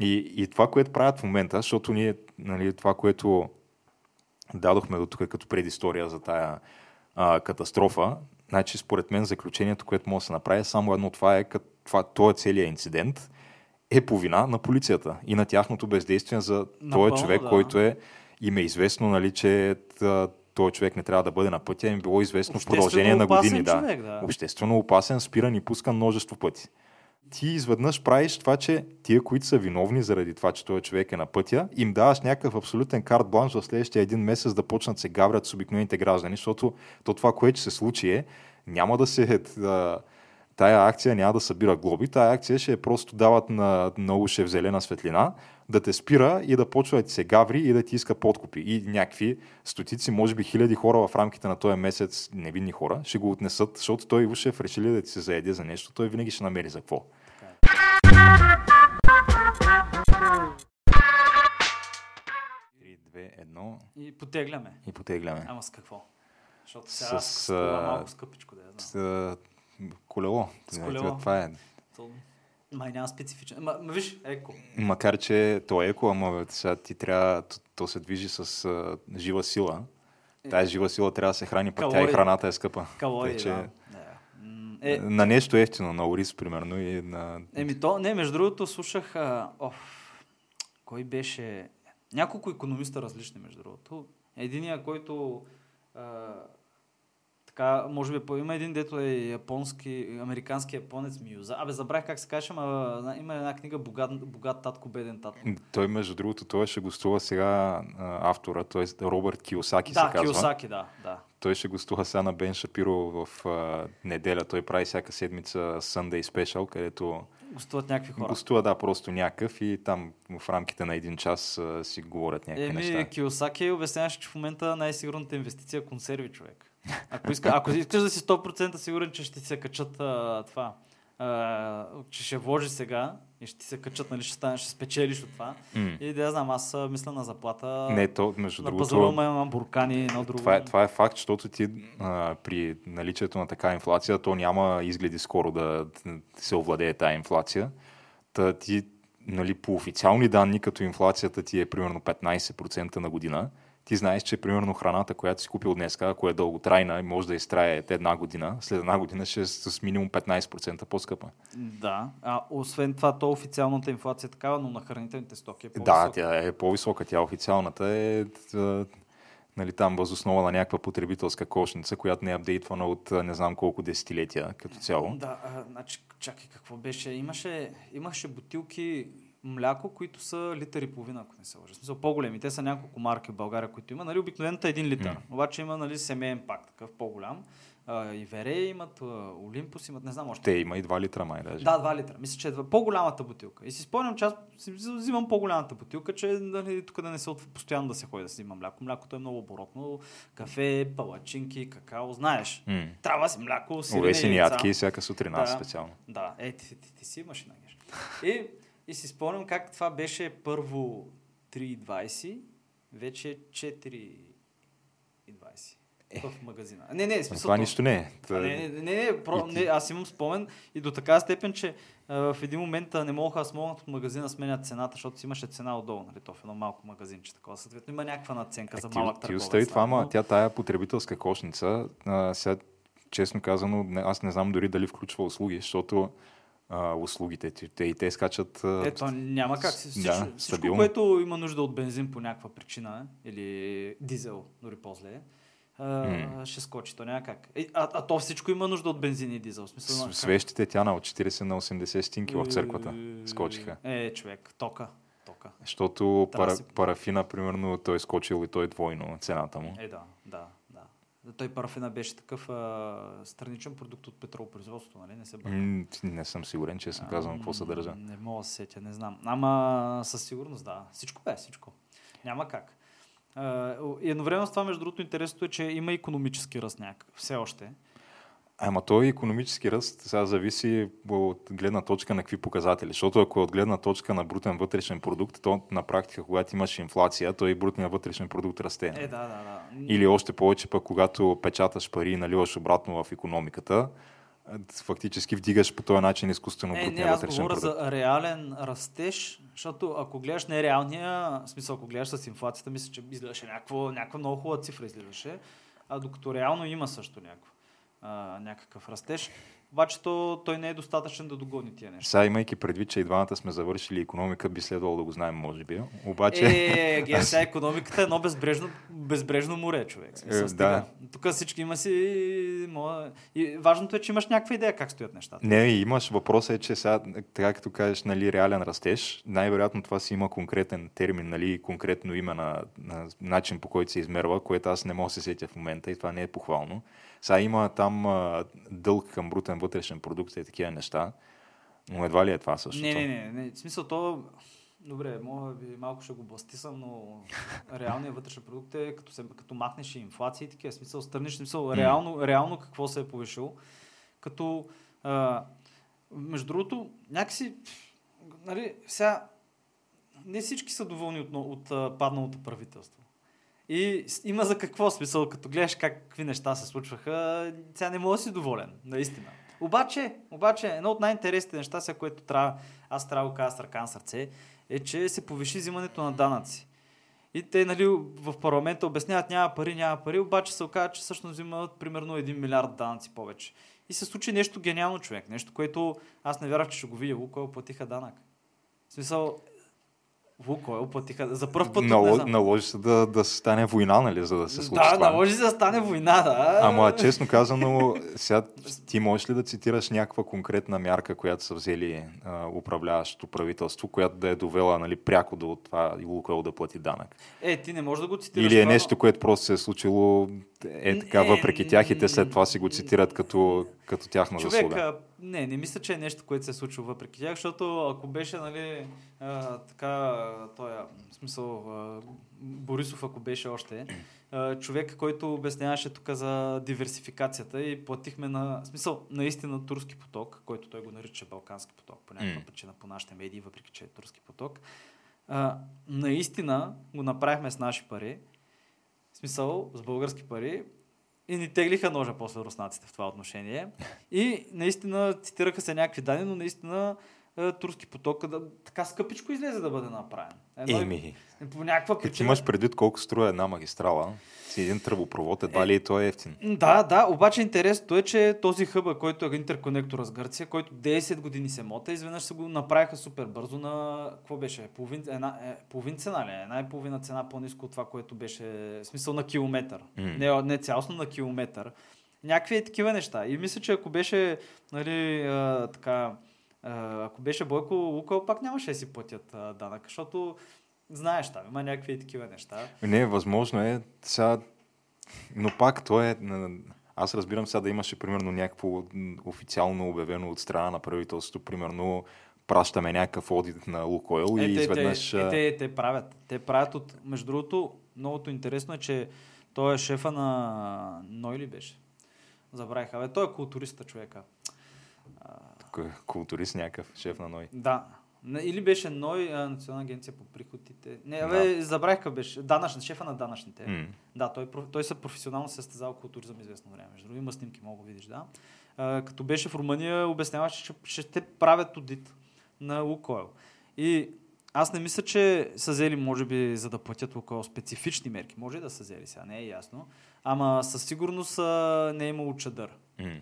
И, и това, което правят в момента, защото ние, нали, това, което дадохме до тук като предистория за тая а, катастрофа, значи според мен заключението, което може да се направи, е само едно това е, като това, този целият инцидент е по вина на полицията и на тяхното бездействие за този човек, да. който е им е известно, нали, че този човек не трябва да бъде на пътя, им било известно в продължение на години. Да. човек, да. Обществено опасен, спиран и пускан множество пъти. Ти изведнъж правиш това, че тия, които са виновни заради това, че този човек е на пътя, им даваш някакъв абсолютен карт бланш в следващия един месец да почнат се гаврят с обикновените граждани, защото то това, което се случи е, няма да се... Тая акция няма да събира глоби, тая акция ще е просто дават на, на уше в зелена светлина, да те спира и да почва да ти се гаври и да ти иска подкупи. И някакви стотици, може би хиляди хора в рамките на този месец, невинни хора, ще го отнесат, защото той Ушев решили да ти се заеде за нещо, той винаги ще намери за какво. Три, две, едно И потегляме. и потегляме. Ама с какво? Защото сега С, с, това малко скъпичко да я знам. С, колело. С колело. Това е. Май няма специфичен. Ма, ма виж, еко. Макар, че то е еко, ама сега ти трябва, то, то се движи с а, жива сила. Тая жива сила трябва да се храни, пък тя и храната е скъпа. Калории, Тъй, че да. Е, На нещо ефтино, на ориз, примерно, и на... Еми то, не, между другото слушах, а, оф, кой беше, няколко економиста различни, между другото. Единия, който а, така, може би, има един, дето е японски, американски японец Миюза. Абе, забравих как се каже, ама има една книга Богат, богат татко, беден татко. Той, между другото, той ще гостува сега а, автора, т.е. Робърт Киосаки да, се казва. Киосаки, да, да. Той ще гостува сега на Бен Шапиро в а, неделя. Той прави всяка седмица Sunday Special, където Гостуват някакви хора. гостува, да, просто някакъв и там в рамките на един час а, си говорят някакви Еми, неща. Киосаки обясняваше, че в момента най-сигурната инвестиция е консерви, човек. Ако, иска, ако искаш да си 100% сигурен, че ще ти се качат а, това, а, че ще вложи сега и ще ти се качат, нали, ще, станеш, ще спечелиш от това. М. И да я знам, аз мисля на заплата. Не, то, между на другото... пазара има буркани, едно друго. Това е, това е факт, защото ти а, при наличието на така инфлация, то няма изгледи скоро да, да се овладее тази инфлация. Та ти, нали, по официални данни, като инфлацията ти е примерно 15% на година, ти знаеш, че примерно храната, която си купил днес, ако е дълготрайна и може да изтрае една година, след една година ще е с минимум 15% по-скъпа. Да. А, освен това, то официалната инфлация е такава, но на хранителните стоки е Да, по-висока. тя е по-висока. Тя официалната е а, нали, там възоснова на някаква потребителска кошница, която не е апдейтвана от а, не знам колко десетилетия като цяло. Да, а, значи, чакай, какво беше? Имаше, имаше бутилки мляко, които са литър и половина, ако не се лъжа. Смисъл, по-големи. Те са няколко марки в България, които има. Нали, обикновената е един литър. М. Обаче има нали, семейен пак, такъв по-голям. А, и Верея имат, Олимпус имат, не знам още. Те има и 2 литра май даже. Да, 2 литра. Мисля, че е по-голямата бутилка. И си спомням, че аз си взимам по-голямата бутилка, че нали, тук да не се от... постоянно да се ходи да си взима мляко. Млякото е много оборотно. Кафе, палачинки, какао, знаеш. М. Трябва си мляко, сирене Овесени ядки всяка сутрина Да. специално. Да, е, ти, ти, ти си имаш на геш. И, и си спомням как това беше първо 3,20, вече 4,20 в магазина. Не, не, смисъл. това то- нищо не е. А, Та- Не, не, не, не, про, ти- не, аз имам спомен и до така степен, че а, в един момент а, не могаха да смогнат от магазина сменят цената, защото си имаше цена отдолу, нали, то в едно малко магазинче. Такова. Съответно има някаква наценка за Е, ти, малък ти търговец. остави това, ама тя тая потребителска кошница, а, сега, честно казано, не, аз не знам дори дали включва услуги, защото а, услугите те и те скачат. а, Ето, няма как. Всичко, Да, всичко стабилно. което има нужда от бензин по някаква причина, или дизел, дори по-зле, а, М. ще скочи. То няма как. Е, а, а то всичко има нужда от бензин и дизел. Смисъл, с- свещите тя на от 40 на 80 стинки в църквата Е, скочиха. Е, човек, тока. тока. Защото пара, парафина, примерно, той е скочил и той е двойно цената му. Е, да, да. Той парафина беше такъв а, страничен продукт от петролопроизводството, нали? Не се бърка. Не съм сигурен, честно казвам, какво съдържа. Не мога да се сетя, не знам. Ама със сигурност, да. Всичко бе, всичко. Няма как. И едновременно с това, между другото, интересното е, че има економически ръст някакъв. Все още. Ама той економически ръст сега зависи от гледна точка на какви показатели. Защото ако е от гледна точка на брутен вътрешен продукт, то на практика, когато имаш инфлация, той и брутният вътрешен продукт расте. Е, да, да, да. Или още повече пък, когато печаташ пари и наливаш обратно в економиката, фактически вдигаш по този начин изкуствено Не, не, брутния аз вътрешен говоря продукт. за реален растеж, защото ако гледаш нереалния, в смисъл ако гледаш с инфлацията, мисля, че изглеждаше някакво, някаква много хубава цифра изглеждаше, а докато реално има също някакво, а, някакъв растеж, обаче то, той не е достатъчен да догони тия неща. Сега, имайки предвид, че и двамата сме завършили економика, би следвало да го знаем, може би. Обаче, Е, ге, сега економиката е едно безбрежно, безбрежно море, човек. Смисъл, Е, да. Тук всички има си... И важното е, че имаш някаква идея как стоят нещата. Не, имаш. Въпросът е, че сега, така като кажеш, нали, реален растеж, най-вероятно това си има конкретен термин, нали, конкретно име на, на начин по който се измерва, което аз не мога да се сетя в момента и това не е похвално. Сега има там а, дълг към брутен вътрешен продукт и такива неща, но едва ли е това същото. Не, не, не, не. В смисъл то... Добре, мога би малко ще го бластисам, но реалният вътрешен продукт е като, се, като махнеш и инфлация и такива. Смисъл, страниш, в смисъл, реално, реално какво се е повишило. Като, а, между другото, някакси, нали, сега, не всички са доволни от, от а, падналото правителство. И има за какво смисъл, като гледаш как, какви неща се случваха, сега не мога да си доволен, наистина. Обаче, обаче, едно от най-интересните неща, сега, което трябва, аз трябва да кажа с ръка на сърце, е, че се повиши взимането на данъци. И те, нали, в парламента обясняват, няма пари, няма пари, обаче се оказа, че всъщност взимат примерно 1 милиард данъци повече. И се случи нещо гениално, човек. Нещо, което аз не вярвах, че ще го видя. Лукойл платиха данък. В смисъл, Лукойл платиха за първ път. знам. наложи се да, да стане война, нали, за да се случи Да, това. наложи се да стане война, да. Ама честно казано, сега ти можеш ли да цитираш някаква конкретна мярка, която са взели а, управляващото правителство, която да е довела нали, пряко до това и Лукойл да плати данък? Е, ти не можеш да го цитираш. Или е нещо, което просто се е случило е така Е, въпреки тях и те след това си го цитират като, като тяхна Човек, заслуга. Не, не мисля, че е нещо, което се е случило въпреки тях, защото ако беше, нали, а, така, той, в смисъл, а, Борисов, ако беше още, а, човек, който обясняваше тук за диверсификацията и платихме на, в смисъл, наистина турски поток, който той го нарича Балкански поток, по някаква М. причина по нашите медии, въпреки че е турски поток. А, наистина го направихме с наши пари, в смисъл, с български пари, и ни теглиха ножа после руснаците в това отношение. И наистина цитираха се някакви данни, но наистина турски поток да, така скъпичко излезе да бъде направен. Едно, Еми, по някаква причина. имаш предвид колко струва една магистрала, си един тръбопровод, едва ли и той е ефтин. Да, да, обаче интересното е, че този хъба, който е интерконектора с Гърция, който 10 години се мота, изведнъж се го направиха супер бързо на, какво беше, половин, една, е, половин цена ли? е? Една и половина цена по-низко от това, което беше, в смисъл на километър. М. Не, не цялостно на километър. Някакви е такива неща. И мисля, че ако беше, нали, а, така, ако беше Бойко Лукал, пак нямаше да си платят а, данък, защото знаеш там, има някакви такива неща. Не, възможно е сега, но пак то е... Аз разбирам сега да имаше примерно някакво официално обявено от страна на правителството, примерно пращаме някакъв одит на Лукойл и Е, те, изведнъж... те, е, те, те правят. Те правят от... Между другото, многото интересно е, че той е шефа на... Ной ли беше? Забравих. Абе, той е културиста човека. Е Културист някакъв, шеф на Ной. Да. Или беше Ной, Национална агенция по приходите. Не, абе, забравих какъв беше. Данъчен, шефа на данъчните. М. Да, той, той се професионално се състезава културизъм известно време. Между другото, има снимки, мога да видиш, да. А, като беше в Румъния, обясняваше, че ще те правят одит на Лукойл. И аз не мисля, че са взели, може би, за да платят Лукойл специфични мерки. Може да са взели сега, не е ясно. Ама със сигурност а, не е имало чадър.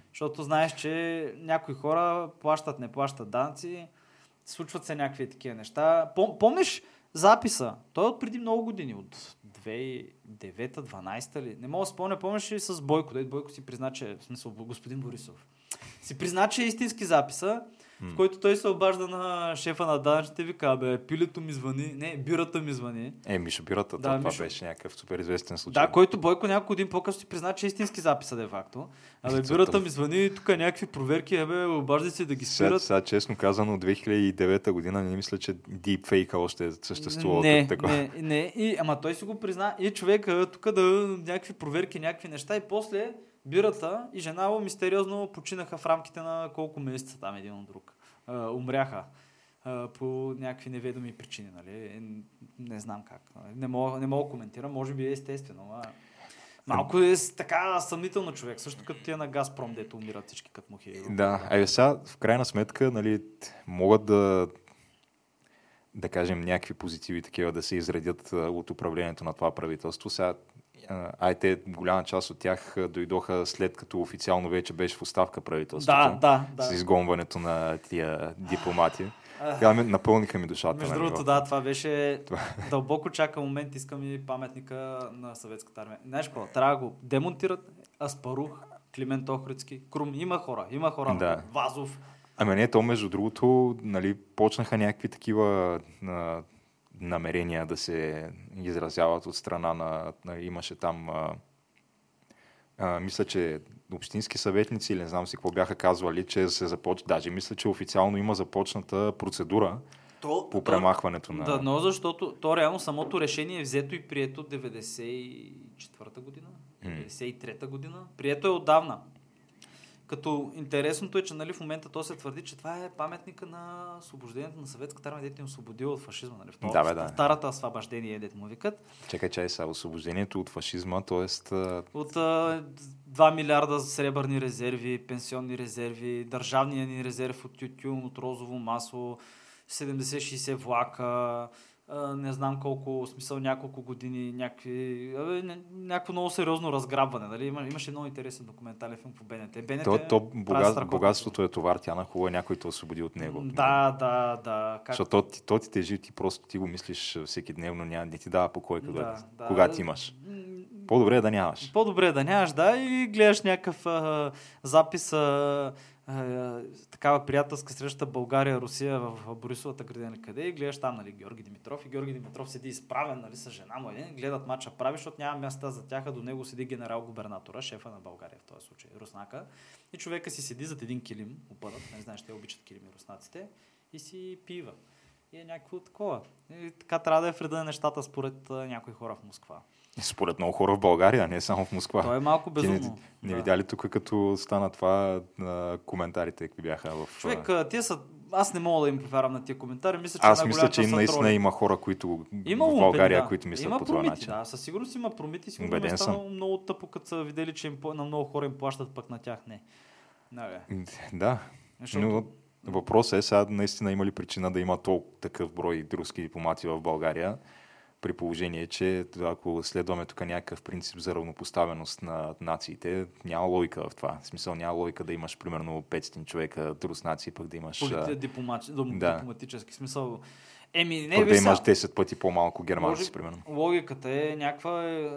Защото знаеш, че някои хора плащат, не плащат данци, случват се някакви такива неща. Пом- помниш записа? Той е от преди много години, от 2009-2012 ли? Не мога да спомня, помниш ли с Бойко? Дед Бойко си призна, че, в смисъл, господин Борисов. Си призна, че е истински записа, в който той се обажда на шефа на данъчните и вика, бе, пилето ми звъни, не, бирата ми звъни. Е, Мишо Бирата, Да, това Мишо. беше някакъв супер известен случай. Да, който Бойко няколко години по-късно си призна, че е истински записа, де факто. Абе, бирата ми звъни, тук някакви проверки, абе, обаждай се да ги Сега, спират. сега, честно казано, 2009 година не мисля, че deepfake още е съществувал не, такова. не, не, и, ама той си го призна и човека тук да някакви проверки, някакви неща и после бирата и жена му мистериозно починаха в рамките на колко месеца там един от друг. А, умряха а, по някакви неведоми причини, нали? Не знам как. нали. Не мога, не мога коментирам, може би е естествено. А... Малко е така съмнително човек, също като тия на Газпром, дето умират всички като мухи. Да, а сега в крайна сметка нали, могат да да кажем някакви позитиви такива да се изредят от управлението на това правителство. Сега, ай те, голяма част от тях дойдоха след като официално вече беше в оставка правителството. Да, да, да. С изгонването на тия дипломати. Сега ме напълниха ми душата. Между нали, другото, да, това беше дълбоко чака момент, искам и паметника на съветската армия. Знаеш какво, трябва да го демонтират, Аспарух, Климент Охридски, Крум, има хора, има хора, Да. Вазов. Ами не, то между другото, нали, почнаха някакви такива а, намерения да се изразяват от страна на... на имаше там... А, а, мисля, че общински съветници или не знам си какво бяха казвали, че се започва... Даже мисля, че официално има започната процедура То, по премахването на... Да, но защото то реално самото решение е взето и прието 94-та година, 93-та година. Прието е отдавна. Като интересното е, че нали, в момента то се твърди, че това е паметника на освобождението на съветската армия, дето ни освободила от фашизма. Нали? В, това, Да, бе, да. старата освобождение, дето му викат. Чакай, чай сега, освобождението от фашизма, т.е. От а, 2 милиарда сребърни резерви, пенсионни резерви, държавния ни резерв от тютюн, от розово масло, 70-60 влака, а, не знам колко, смисъл няколко години, някакви, абе, ня- някакво много сериозно разграбване. Нали? Има, имаше много интересен документален филм по БНТ. БНТ то, то богат, богатството е товар, тя на хубава някой те освободи от него. Да, да, да. Как... Защото то, ти- то ти тежи, ти просто ти го мислиш всеки дневно, няма, не ти дава покой, Да, когато, да. когато имаш. По-добре е да нямаш. По-добре е да нямаш, да, и гледаш някакъв а, запис, а, такава приятелска среща България-Русия в, Борисовата градина къде и гледаш там, нали, Георги Димитров и Георги Димитров седи изправен, нали, с жена му един, гледат матча прави, защото няма места за тях, а до него седи генерал-губернатора, шефа на България в този случай, Руснака. И човека си седи зад един килим, опънат, не знаеш, те обичат килими руснаците, и си пива. И е някакво такова. И така трябва да е в реда на нещата според някои хора в Москва. Според много хора в България, не само в Москва. То е малко Ти не, безумно. не Да. видя ли тук, като стана това на коментарите, какви бяха в... Човек, тия са... Аз не мога да им повярвам на тия коментари. Мисля, че Аз мисля, че наистина троли. има хора, които Има в България, да. които мислят има по промити, начин. Да, със сигурност има промити. Сигурно Убеден е съм. много тъпо, като са видели, че им, на много хора им плащат, пък на тях не. Нали. Да, Защото... но въпросът е сега наистина има ли причина да има толкова такъв брой руски дипломати в България, при положение, че ако следваме тук някакъв принцип за равнопоставеност на нациите, няма логика в това. В смисъл няма логика да имаш примерно 500 човека рус нации, пък да имаш, Дипломати... Да. Дипломатически смисъл. Еми, не, пък да имаш сега. 10 пъти по-малко германци, Може- примерно. Логиката е някаква, е,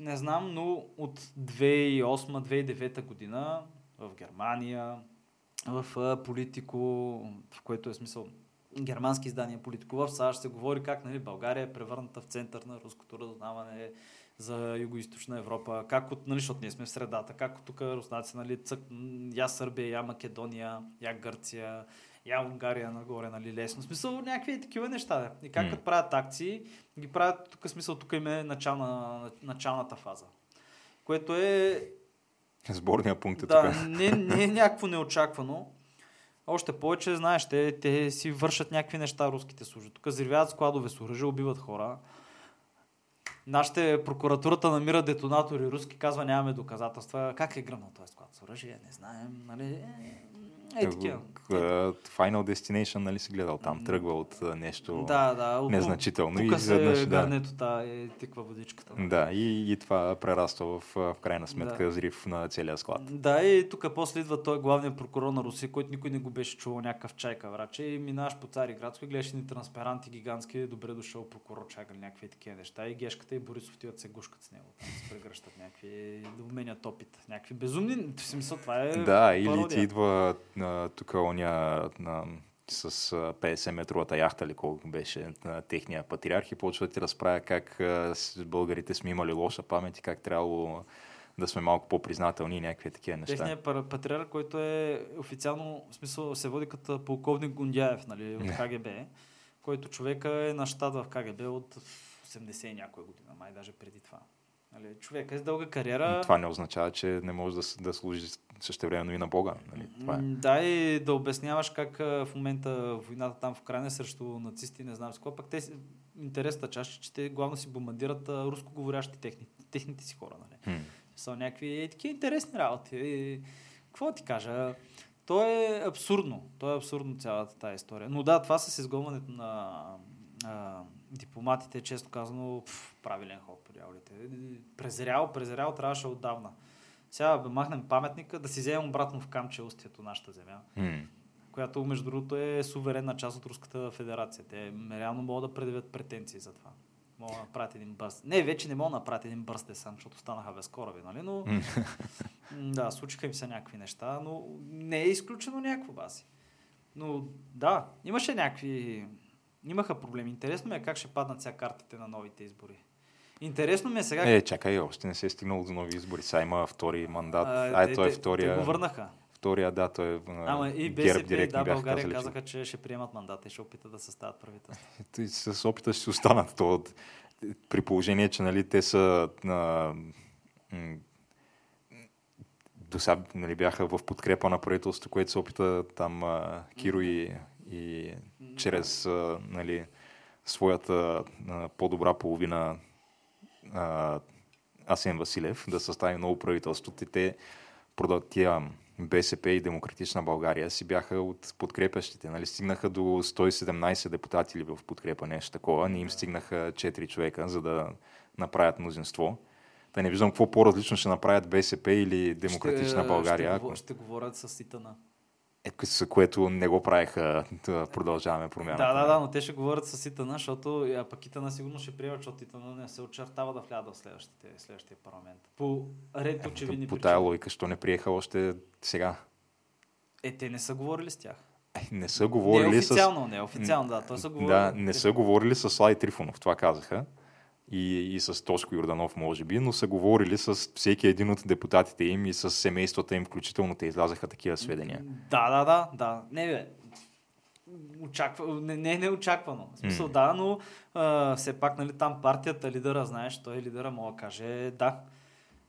не знам, но от 2008-2009 година в Германия, в Политико, в което е смисъл германски издания Политико, в САЩ се говори как нали, България е превърната в център на руското разузнаване за Юго-Источна Европа, как от, нали, защото ние сме в средата, как от тук руснаци, нали, цък, я Сърбия, я Македония, я Гърция, я Унгария нагоре, нали, лесно. Смисъл някакви такива неща. да. И как като правят акции, ги правят, тук смисъл, тук им е начална, началната фаза. Което е Сборния пункт е да, тук. не, не е някакво неочаквано. Още повече, знаеш, те, те си вършат някакви неща руските служби. Тук взривяват складове с оръжие, убиват хора. Нашите прокуратурата намира детонатори руски, казва нямаме доказателства. Как е гръмнал този склад с оръжие? Не знаем. Нали? Е, е, такива. Final Destination, нали си гледал там, тръгва от нещо Да, да. незначително и Тук се изведнъж, да. гарнетота и тиква водичката. Да, и, и това прераства в, в крайна сметка Да. взрив на целия склад. Да, и тук после идва той главният прокурор на Русия, който никой не го беше чувал някакъв чайка, враче. И минаваш по Цари градско и гледаш ни транспаранти гигантски, добре дошъл прокурор, чакали някакви такива неща. И Гешката и Борисов отиват се гушкат с него. Там се прегръщат някакви, да обменят опит. Някакви безумни. В смисъл, това е Да, или пародия. ти идва а, тук оня на, с а, 50 метровата яхта, или колко беше на техния патриарх и почва да ти разправя как българите сме имали лоша памет и как трябвало да сме малко по-признателни и някакви такива неща. Техният патриарх, който е официално, в смисъл, се води като полковник Гундяев, нали, от КГБ, който човека е на щат в КГБ от 80 и някоя година, май даже преди това. Нали, човека е с дълга кариера. Това не означава, че не може да, да служи същевременно и на Бога. Нали? Това е. Да, и да обясняваш как в момента войната там в Украина срещу нацисти, не знам с какво. Пък те, интересната част че те главно си бомбардират а, руско говорящи техни, техните си хора. Нали? М. Са някакви е, такива интересни работи. И, какво ти кажа? То е абсурдно. То е абсурдно цялата тази история. Но да, това с изгонването на а, дипломатите, често казано, пф, правилен ход по дяволите. Презрял, презрял трябваше отдавна. Сега да махнем паметника, да си вземем обратно в камче устието нашата земя, М. която между другото е суверенна част от Руската федерация. Те реално могат да предявят претенции за това. Могат да направят един бърз. Не, вече не могат да направят един бърз десант, защото станаха без кораби, нали? Но Да, случиха им се някакви неща, но не е изключено някакво баси. Но да, имаше някакви... Имаха проблеми. Интересно ми е как ще паднат сега картите на новите избори. Интересно ми е сега... Е, чакай, още не се е стигнало до нови избори. Сега има втори мандат. а, А, те- ето е втория. Те го върнаха. Втория, да, той е Ама и ГЕРБ БСП, директно да, бяха България казали, казаха, че ще приемат мандата и ще опитат да съставят правителство. Те с опита ще си останат. То, при положение, че нали, те са а, м, до сега нали, бяха в подкрепа на правителството, което се опита там Киро и, и чрез а, нали, своята а, по-добра половина а, Асен Василев да състави ново правителство. Те, те продават тия БСП и Демократична България си бяха от подкрепящите. Нали? Стигнаха до 117 депутати или в подкрепа нещо такова. Не им стигнаха 4 човека, за да направят мнозинство. Та не виждам какво по-различно ще направят БСП или Демократична ще, България, Ще, ако, ще говорят с Итана. Е, което не го правиха да продължаваме промяната. Да, да, да, но те ще говорят с Итана, защото а пък Итана сигурно ще приема, защото Итана не се очертава да вляза в следващите, следващия парламент. По ред очевидни По, по тая логика, що не приеха още сега. Е, те не са говорили с тях. Е, Не са Не говорили с... официално, не официално, да. Той са говорили. Да, не са говорили с Слави Трифонов, това казаха. И, и с Тошко Йорданов, може би, но са говорили с всеки един от депутатите им и с семействата им, включително те излязаха такива сведения. Да, да, да, да. Не, бе. Очаква... Не, не е неочаквано. В смисъл, М. да, но а, все пак, нали, там партията, лидера, знаеш, той лидера мога да каже да.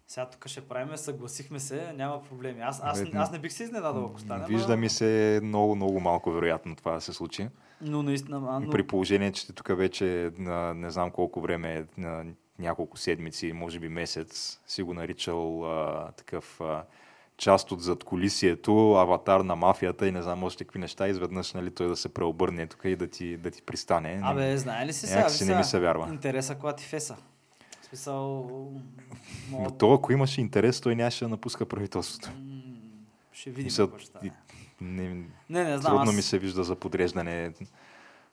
Сега тук ще правим, съгласихме се, няма проблеми. Аз, аз, аз не бих се изненадал, ако стане. Вижда ама- ми се много, много малко вероятно това да се случи. Но наистина, а, но... При положение, че тук вече на не знам колко време, на няколко седмици, може би месец, си го наричал а, такъв а, част от задколисието, аватар на мафията и не знам още какви неща, изведнъж нали, той да се преобърне тук и да ти, да ти пристане. Абе, знае ли си сега? Не ми се вярва. Интереса, когато ти феса. В смисъл... Но мога- то, ако имаше интерес, той нямаше да напуска правителството. Ще видим Мисля, какво ще. Не, Не, не знам. трудно аз... ми се вижда за подреждане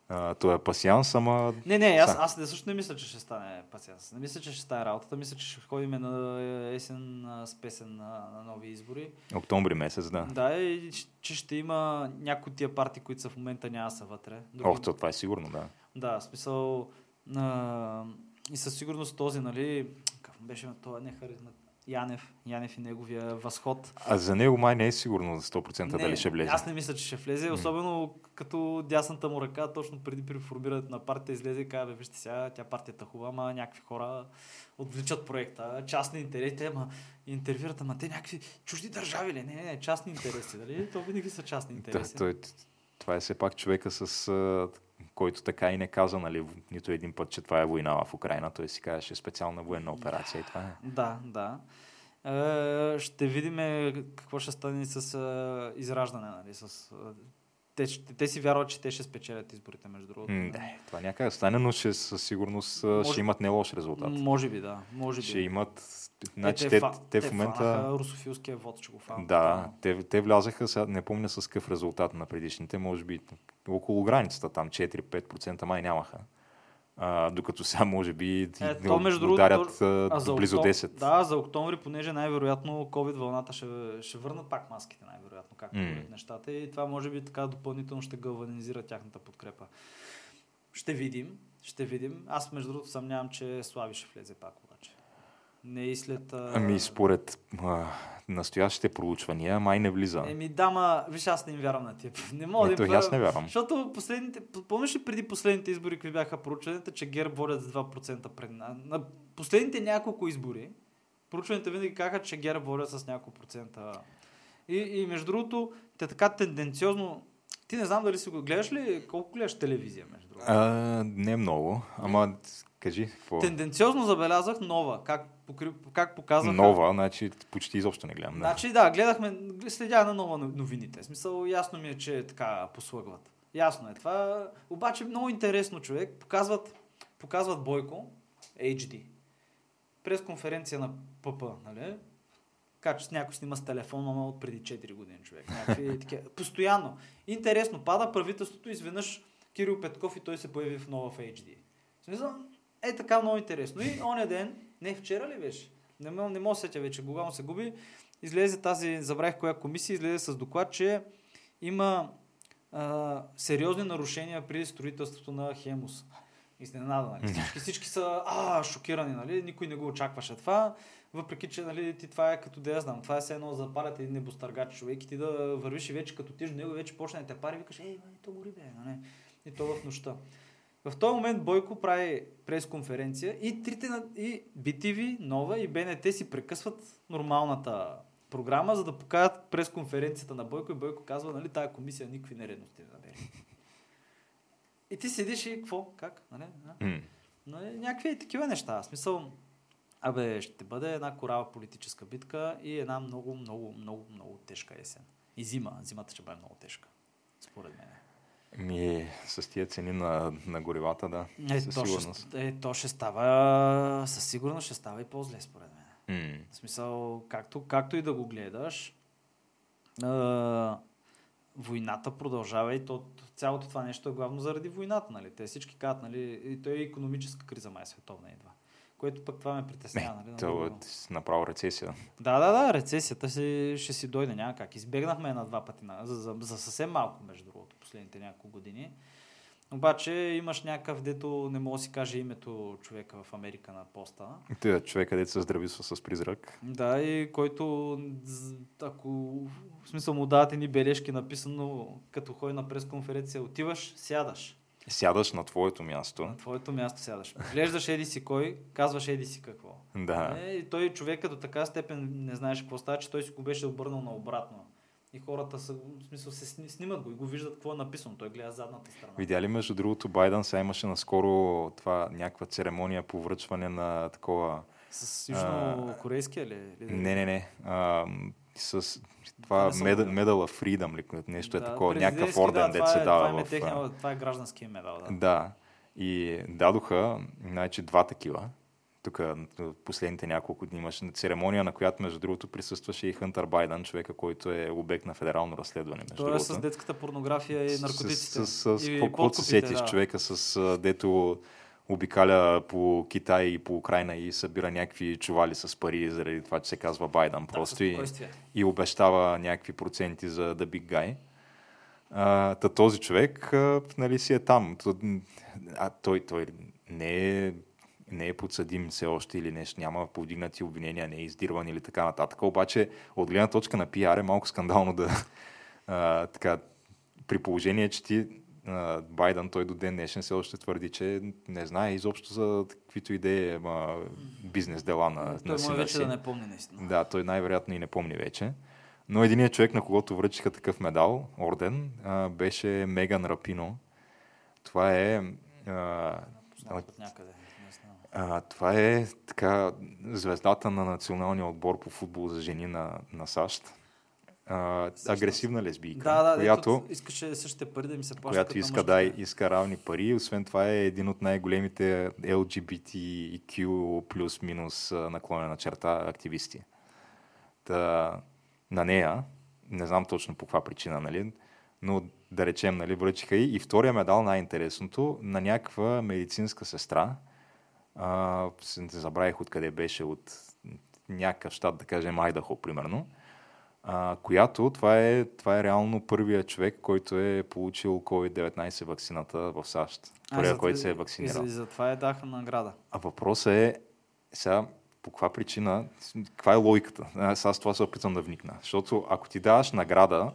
а, този пасианс, ама Не, не, аз, аз не, също не мисля, че ще стане пациент. Не мисля, че ще стане работата. Мисля, че ще ходим на есен с песен на, на нови избори. октомври месец, да. Да, и че- ще има някои от тия партии, които са в момента няма са вътре. Други- Ох, то, това е сигурно, да. Да, в смисъл... А, и със сигурност този, нали... Как беше това не харизма? Янев, Янев и неговия възход. А за него май не е сигурно за 100% дали ще влезе. Аз не мисля, че ще влезе, особено като дясната му ръка, точно преди при формирането на партия, излезе и каза, вижте сега, тя партията е хубава, ама някакви хора отвличат проекта, частни интереси, ама интервюрат, ама те някакви чужди държави ли? Не, не, не, частни интереси, нали? То винаги са частни Да, интереси. той, това е все пак човека, с който така и не каза, нали, нито един път, че това е война в Украина. Той си казваше специална военна операция и това е. Да, да. Е, ще видим какво ще стане с е, израждане, нали? С, е, те, ще- те си вярват, че те ще спечелят изборите, между другото. М, Да, това някак стане, но ще, със сигурност а, Може- ще имат не лош резултат. Може би, да. Може би. Ще имат... Значи, те, фа- те в момента... фанаха русофилския вод, ще го фанат. Да, те, те влязаха, сега не помня с какъв резултат на предишните, може би около границата, там 4-5% май нямаха. А, докато сега може би Е, то, между ударят а, за близо октом- 10. Да, за октомври, понеже най-вероятно COVID вълната ще, ще върнат пак маските, най-вероятно, както mm. нещата. И това може би така допълнително ще галванизира тяхната подкрепа. Ще видим, ще видим. Аз между другото съмнявам, че Слави ще влезе пак обаче. Не и след... а, Ами според а, настоящите проучвания май не влиза. Еми, дама, виж, аз не им вярвам на тип. Не мога Ето да им аз не вярвам. Защото последните, помниш ли преди последните избори, какви бяха проучванията, че ГЕРБ водят с 2% пред на, на последните няколко избори, проучванията винаги казаха, че ГЕРБ водят с няколко процента. И, и между другото, те така тенденциозно, ти не знам дали си го гледаш ли, колко гледаш телевизия, между другото. А, не много, ама Кажи, какво? Тенденциозно забелязах нова, как, покри... как показаха. Нова, значи почти изобщо не гледам. Да. Значи да, гледахме, следя на нова новините. В смисъл, ясно ми е, че така послъгват. Ясно е това. Обаче много интересно човек. Показват, показват Бойко, HD. През конференция на ПП, нали? Така че някой снима с телефон, ама от преди 4 години човек. Някакви, такива. Постоянно. Интересно, пада правителството, изведнъж Кирил Петков и той се появи в нова в HD. В смисъл, е така много интересно. И оня ден, не вчера ли беше? Не, м- не мога сетя вече, кога му се губи. Излезе тази, забравих коя комисия, излезе с доклад, че има а, сериозни нарушения при строителството на Хемус. Изненада, нали? Всички, всички са а, шокирани, нали? Никой не го очакваше това. Въпреки, че нали, ти това е като да я знам, това е все едно да запалят един небостъргач човек и ти да вървиш и вече като ти до него вече почне да те пари викаш, ей, бе, то гори бе, нали? И то в нощта. В този момент Бойко прави пресконференция и трите на- и BTV, Нова и БНТ си прекъсват нормалната програма, за да покажат пресконференцията на Бойко и Бойко казва, нали, тая комисия никакви нередности не намери. И ти седиш и какво? Как? Нали? Но е, някакви такива неща. В смисъл, абе, ще бъде една корава политическа битка и една много, много, много, много тежка есен. И зима. Зимата ще бъде много тежка. Според мен. Ми, с тия цени на, на горивата, да. Е, със то сигурност. ще, е, то ще става, със сигурност ще става и по-зле, според мен. М. В смисъл, както, както и да го гледаш, а, войната продължава и то, цялото това нещо е главно заради войната. Нали? Те всички казват, нали? и то е економическа криза, май световна идва. Което пък това ме притеснява. Нали? на То е направо рецесия. Да, да, да, рецесията си, ще си дойде, няма как. Избегнахме на два пъти, на, за, за, за съвсем малко, между другото, последните няколко години. Обаче имаш някакъв, дето не мога да си каже името човека в Америка на поста. Той е човек, където се здрависва с призрак. Да, и който, ако в смисъл му дават ни бележки написано, като ходи на пресконференция, отиваш, сядаш. Сядаш на твоето място. На твоето място сядаш. Глеждаш еди си кой, казваш еди си какво. Да. Е, и той човек до така степен не знаеш какво става, че той си го беше обърнал наобратно. И хората са, в смисъл, се сни- снимат го и го виждат какво е написано. Той гледа задната страна. Видя ли между другото Байден сега имаше наскоро това някаква церемония по връчване на такова... С южнокорейския ли? Не, не, не. А, с това гледал. Medal of Freedom ли, нещо е Да, такова, някакъв орден, да, дет се е- дава това, е в... техния, това е гражданския медал, да. Да. И дадоха, значи, два такива. Тук последните няколко дни имаше церемония, на която между другото присъстваше и Хънтър Байден, човека, който е обект на федерално разследване. Между Той е другото. с детската порнография и наркотиците. С, с, с, и какво се подкупите, сетиш да. човека с дето обикаля по Китай и по Украина и събира някакви чували с пари заради това, че се казва Байден Да, просто със и, и обещава някакви проценти за The Big Guy. А, та този човек а, нали, си е там. А той, той не е не е подсъдим все още или нещо, няма повдигнати обвинения, не е издирван или така нататък. Обаче, от гледна точка на пиар е малко скандално да а, така, при положение, че ти Байден, той до ден днешен все още твърди, че не знае изобщо за каквито идеи а, бизнес дела на, на Той може сина вече си. да не помни наистина. Да, той най-вероятно и не помни вече. Но единият човек, на когото връчиха такъв медал, орден, а, беше Меган Рапино. Това е... А, някъде. А, това е така звездата на националния отбор по футбол за жени на, на САЩ. А, агресивна лесбийка, Да, да, която, искаше същите пари да ми се плащат. която иска, да, иска равни пари. Освен това е един от най-големите LGBTQ плюс-минус а, наклонена черта активисти. Та, на нея, не знам точно по каква причина, нали, но да речем, нали, връчиха и, и втория медал, най-интересното, на някаква медицинска сестра, а, не забравих откъде беше, от някакъв щат, да кажем Айдахо, примерно, а, която, това е, това е реално първият човек, който е получил COVID-19 вакцината в САЩ. За- който се е вакцинирал. и за това е даха награда. А въпросът е, сега, по каква причина, каква е логиката? Аз, аз това се опитвам да вникна. Защото ако ти даваш награда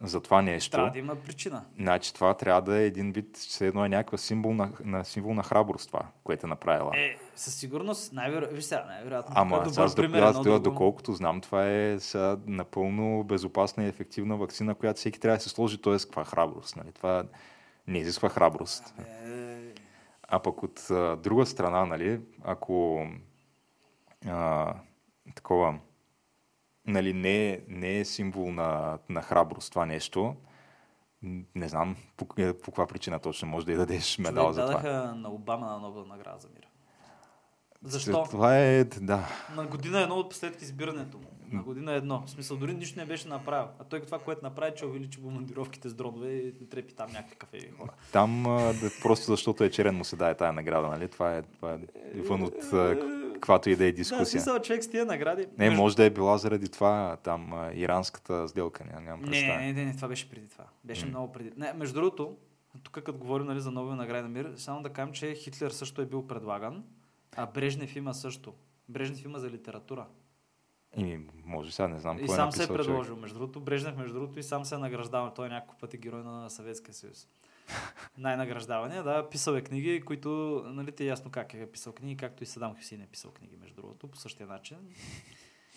за това нещо, Трябва да има причина. значи това трябва да е един вид, все едно е някаква символ на, на, символ на храброст това, което е направила. Е, със сигурност, най-вероятно, сега, най-вероятно. Ама, е добър аз, пример. аз, едно това, друго. доколкото знам, това е сега напълно безопасна и ефективна вакцина, която всеки трябва да се сложи, т.е. каква храброст. Нали? Това не изисква храброст. Е, А пък от а, друга страна, нали, ако а, такова, нали, не, е- не е символ на, на храброст това нещо, не знам по, по каква причина точно може да й дадеш медал Човек за това. дадаха на Обама на Нобел награда за мир. Защо? Това е, да. На година едно от след избирането му. На година едно. В смисъл, дори нищо не беше направил. А той това, което направи, че увеличи бомбардировките с дронове и трепи там някакви кафеви хора. Там просто защото е черен му се дае тая награда, нали? Това е, това е вън от каквато и да е Да, дискусия. смисъл, човек с тия награди. Не, може да е била заради това там иранската сделка, нямам, нямам Не, представа. не, не, не, това беше преди това. Беше М. много преди. Не, между другото, тук като говорим нали, за нови награди на мир, само да кажем, че Хитлер също е бил предлаган, а Брежнев има също. Брежнев има за литература. И може сега, не знам И е сам се е написал човек. предложил. Между другото, Брежнев, между другото, и сам се е награждавал. Той е няколко пъти герой на Съветския съюз. Най-награждавания, да, писал е книги, които, нали, те ясно как е писал книги, както и Садам Хюсейн е писал книги, между другото, по същия начин.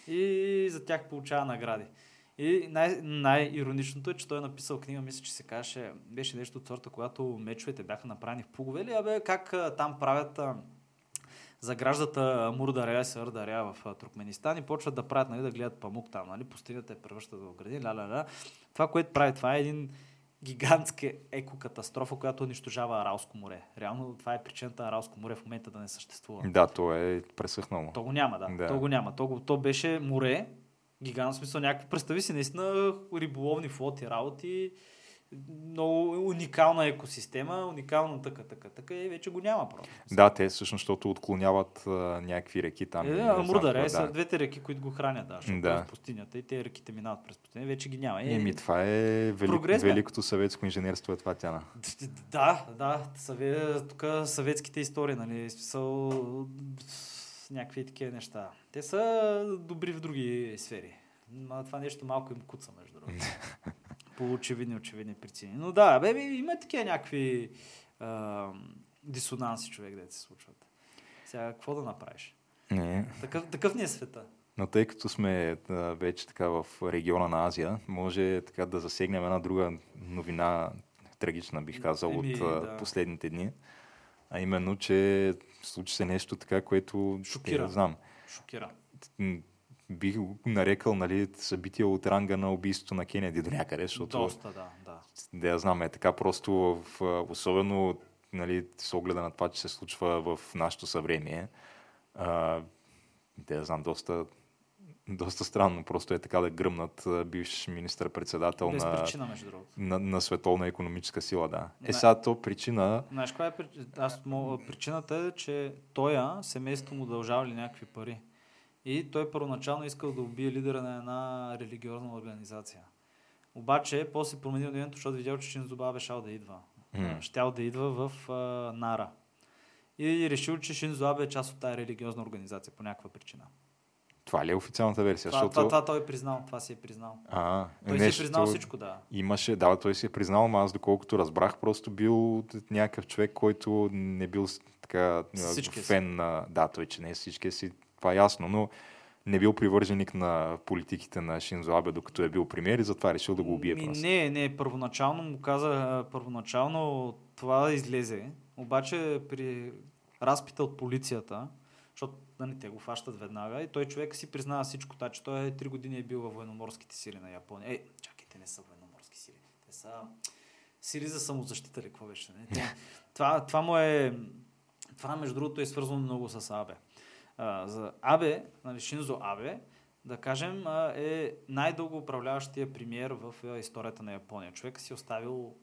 И за тях получава награди. И най- най-ироничното е, че той е написал книга, мисля, че се каже, беше нещо от сорта, когато мечовете бяха направени в плугове ли, абе, как там правят заграждата Мурдаря, Сърдаря в а, Туркменистан и почват да правят, нали, да гледат памук там, нали, пустинята е превръщат в градини, ля, ля, ля. Това, което прави, това е един гигантска екокатастрофа, която унищожава Аралско море. Реално това е причината Аралско море в момента да не съществува. Да, то е пресъхнало. То го няма, да. Да. То го няма. То, то беше море, гигант, смисъл някакво. Представи си наистина риболовни флоти, работи, много уникална екосистема, уникална така, така, така и вече го няма просто. Да, те всъщност, защото отклоняват а, някакви реки там. Е, да, знам Мурдаре какво, са двете реки, които го хранят, да, защото Да. е в пустинята и те реките минават през пустиня, вече ги няма. Е, Еми, това е велик, Прогрес, великото съветско инженерство, е това тяна. Да, да, съве, тук съветските истории, нали, смисъл някакви такива неща. Те са добри в други сфери. Ма това нещо малко им куца, между другото. По очевидни, очевидни причини. Но да, бе, има такива някакви а, дисонанси, човек, да се случват. Сега, какво да направиш? Не. Такъв, такъв ни е света. Но тъй като сме а, вече така в региона на Азия, може така да засегнем една друга новина, трагична бих казал, Еми, от да. последните дни. А именно, че случи се нещо така, което Шокира. Не знам. Шокира. Бих го нарекал нали, събитие от ранга на убийството на Кенеди до някъде, защото Доста, да, да. да я знам, е така просто, в, особено нали, с огледа на това, че се случва в нашето съвремие. А, да я знам, доста, доста странно просто е така да гръмнат бивш министър-председател Без на, причина, между другото. на, на световна економическа сила, да. Е, Не. сега то причина... Знаеш, каква е прич... Аз, мо... причината е, че той, семейството му дължавали някакви пари. И той първоначално искал да убие лидера на една религиозна организация. Обаче, после променил мнението, защото видял, че Шинзо Абе да идва. А, Щял да идва в а, Нара. И решил, че Шинзо Абе е част от тази религиозна организация по някаква причина. Това ли е официалната версия? Това, Защото... това, това той е признал, това си е признал. А, Той си е нещо- признал всичко, да. Имаше, да, той си е признал, но аз доколкото разбрах, просто бил някакъв човек, който не бил така си. фен на... Да, той, че не всичкия си, това е ясно, но не бил привърженик на политиките на Шинзо Абе, докато е бил премиер и затова е решил да го убие Ми, просто. не, не, първоначално му каза, първоначално това излезе, обаче при разпита от полицията, защото нали, те го фащат веднага и той човек си признава всичко, та, че той е 3 години е бил във военноморските сили на Япония. Е, чакайте, не са военноморски сили. Те са сили за самозащита ли, какво беше? Не? Това, това му е... Това, между другото, е свързано много с Абе. А, за Абе, нали, Шинзо Абе, да кажем, а, е най-дълго управляващия премиер в а, историята на Япония. Човек си оставил